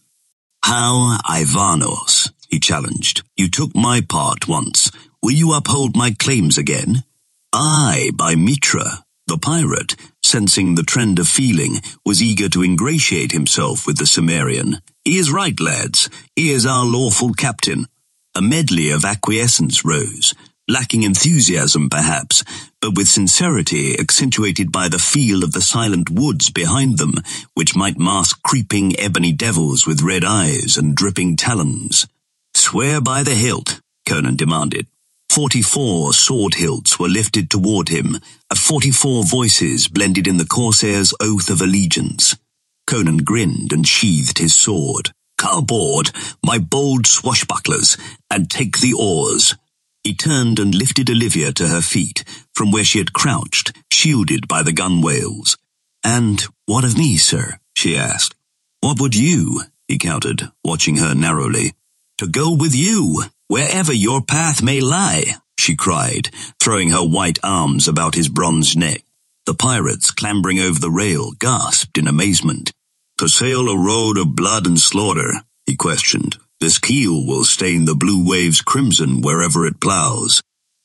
How, Ivanos, he challenged. You took my part once. Will you uphold my claims again? I, by Mitra, the pirate, sensing the trend of feeling, was eager to ingratiate himself with the Cimmerian. He is right, lads. He is our lawful captain. A medley of acquiescence rose, lacking enthusiasm perhaps, but with sincerity accentuated by the feel of the silent woods behind them, which might mask creeping ebony devils with red eyes and dripping talons. Swear by the hilt, Conan demanded. Forty-four sword hilts were lifted toward him, and forty-four voices blended in the corsair's oath of allegiance. Conan grinned and sheathed his sword. Come aboard, my bold swashbucklers, and take the oars. He turned and lifted Olivia to her feet, from where she had crouched, shielded by the gunwales. And what of me, sir? she asked. What would you? he countered, watching her narrowly. To go with you, wherever your path may lie, she cried, throwing her white arms about his bronze neck. The pirates, clambering over the rail, gasped in amazement. To sail a road of blood and slaughter, he questioned. This keel will stain the blue waves crimson wherever it plows.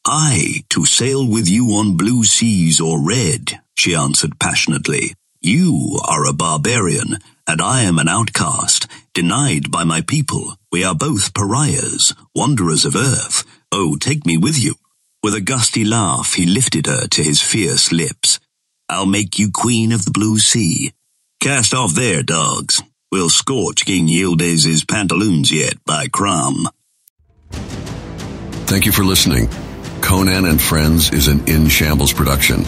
Aye, to sail with you on blue seas or red, she answered passionately. You are a barbarian, and I am an outcast, denied by my people. We are both pariahs, wanderers of earth. Oh, take me with you. With a gusty laugh, he lifted her to his fierce lips. I'll make you queen of the blue sea. Cast off there, dogs. We'll scorch King Yildiz's pantaloons yet by Crom. Thank you for listening. Conan and Friends is an In Shambles production.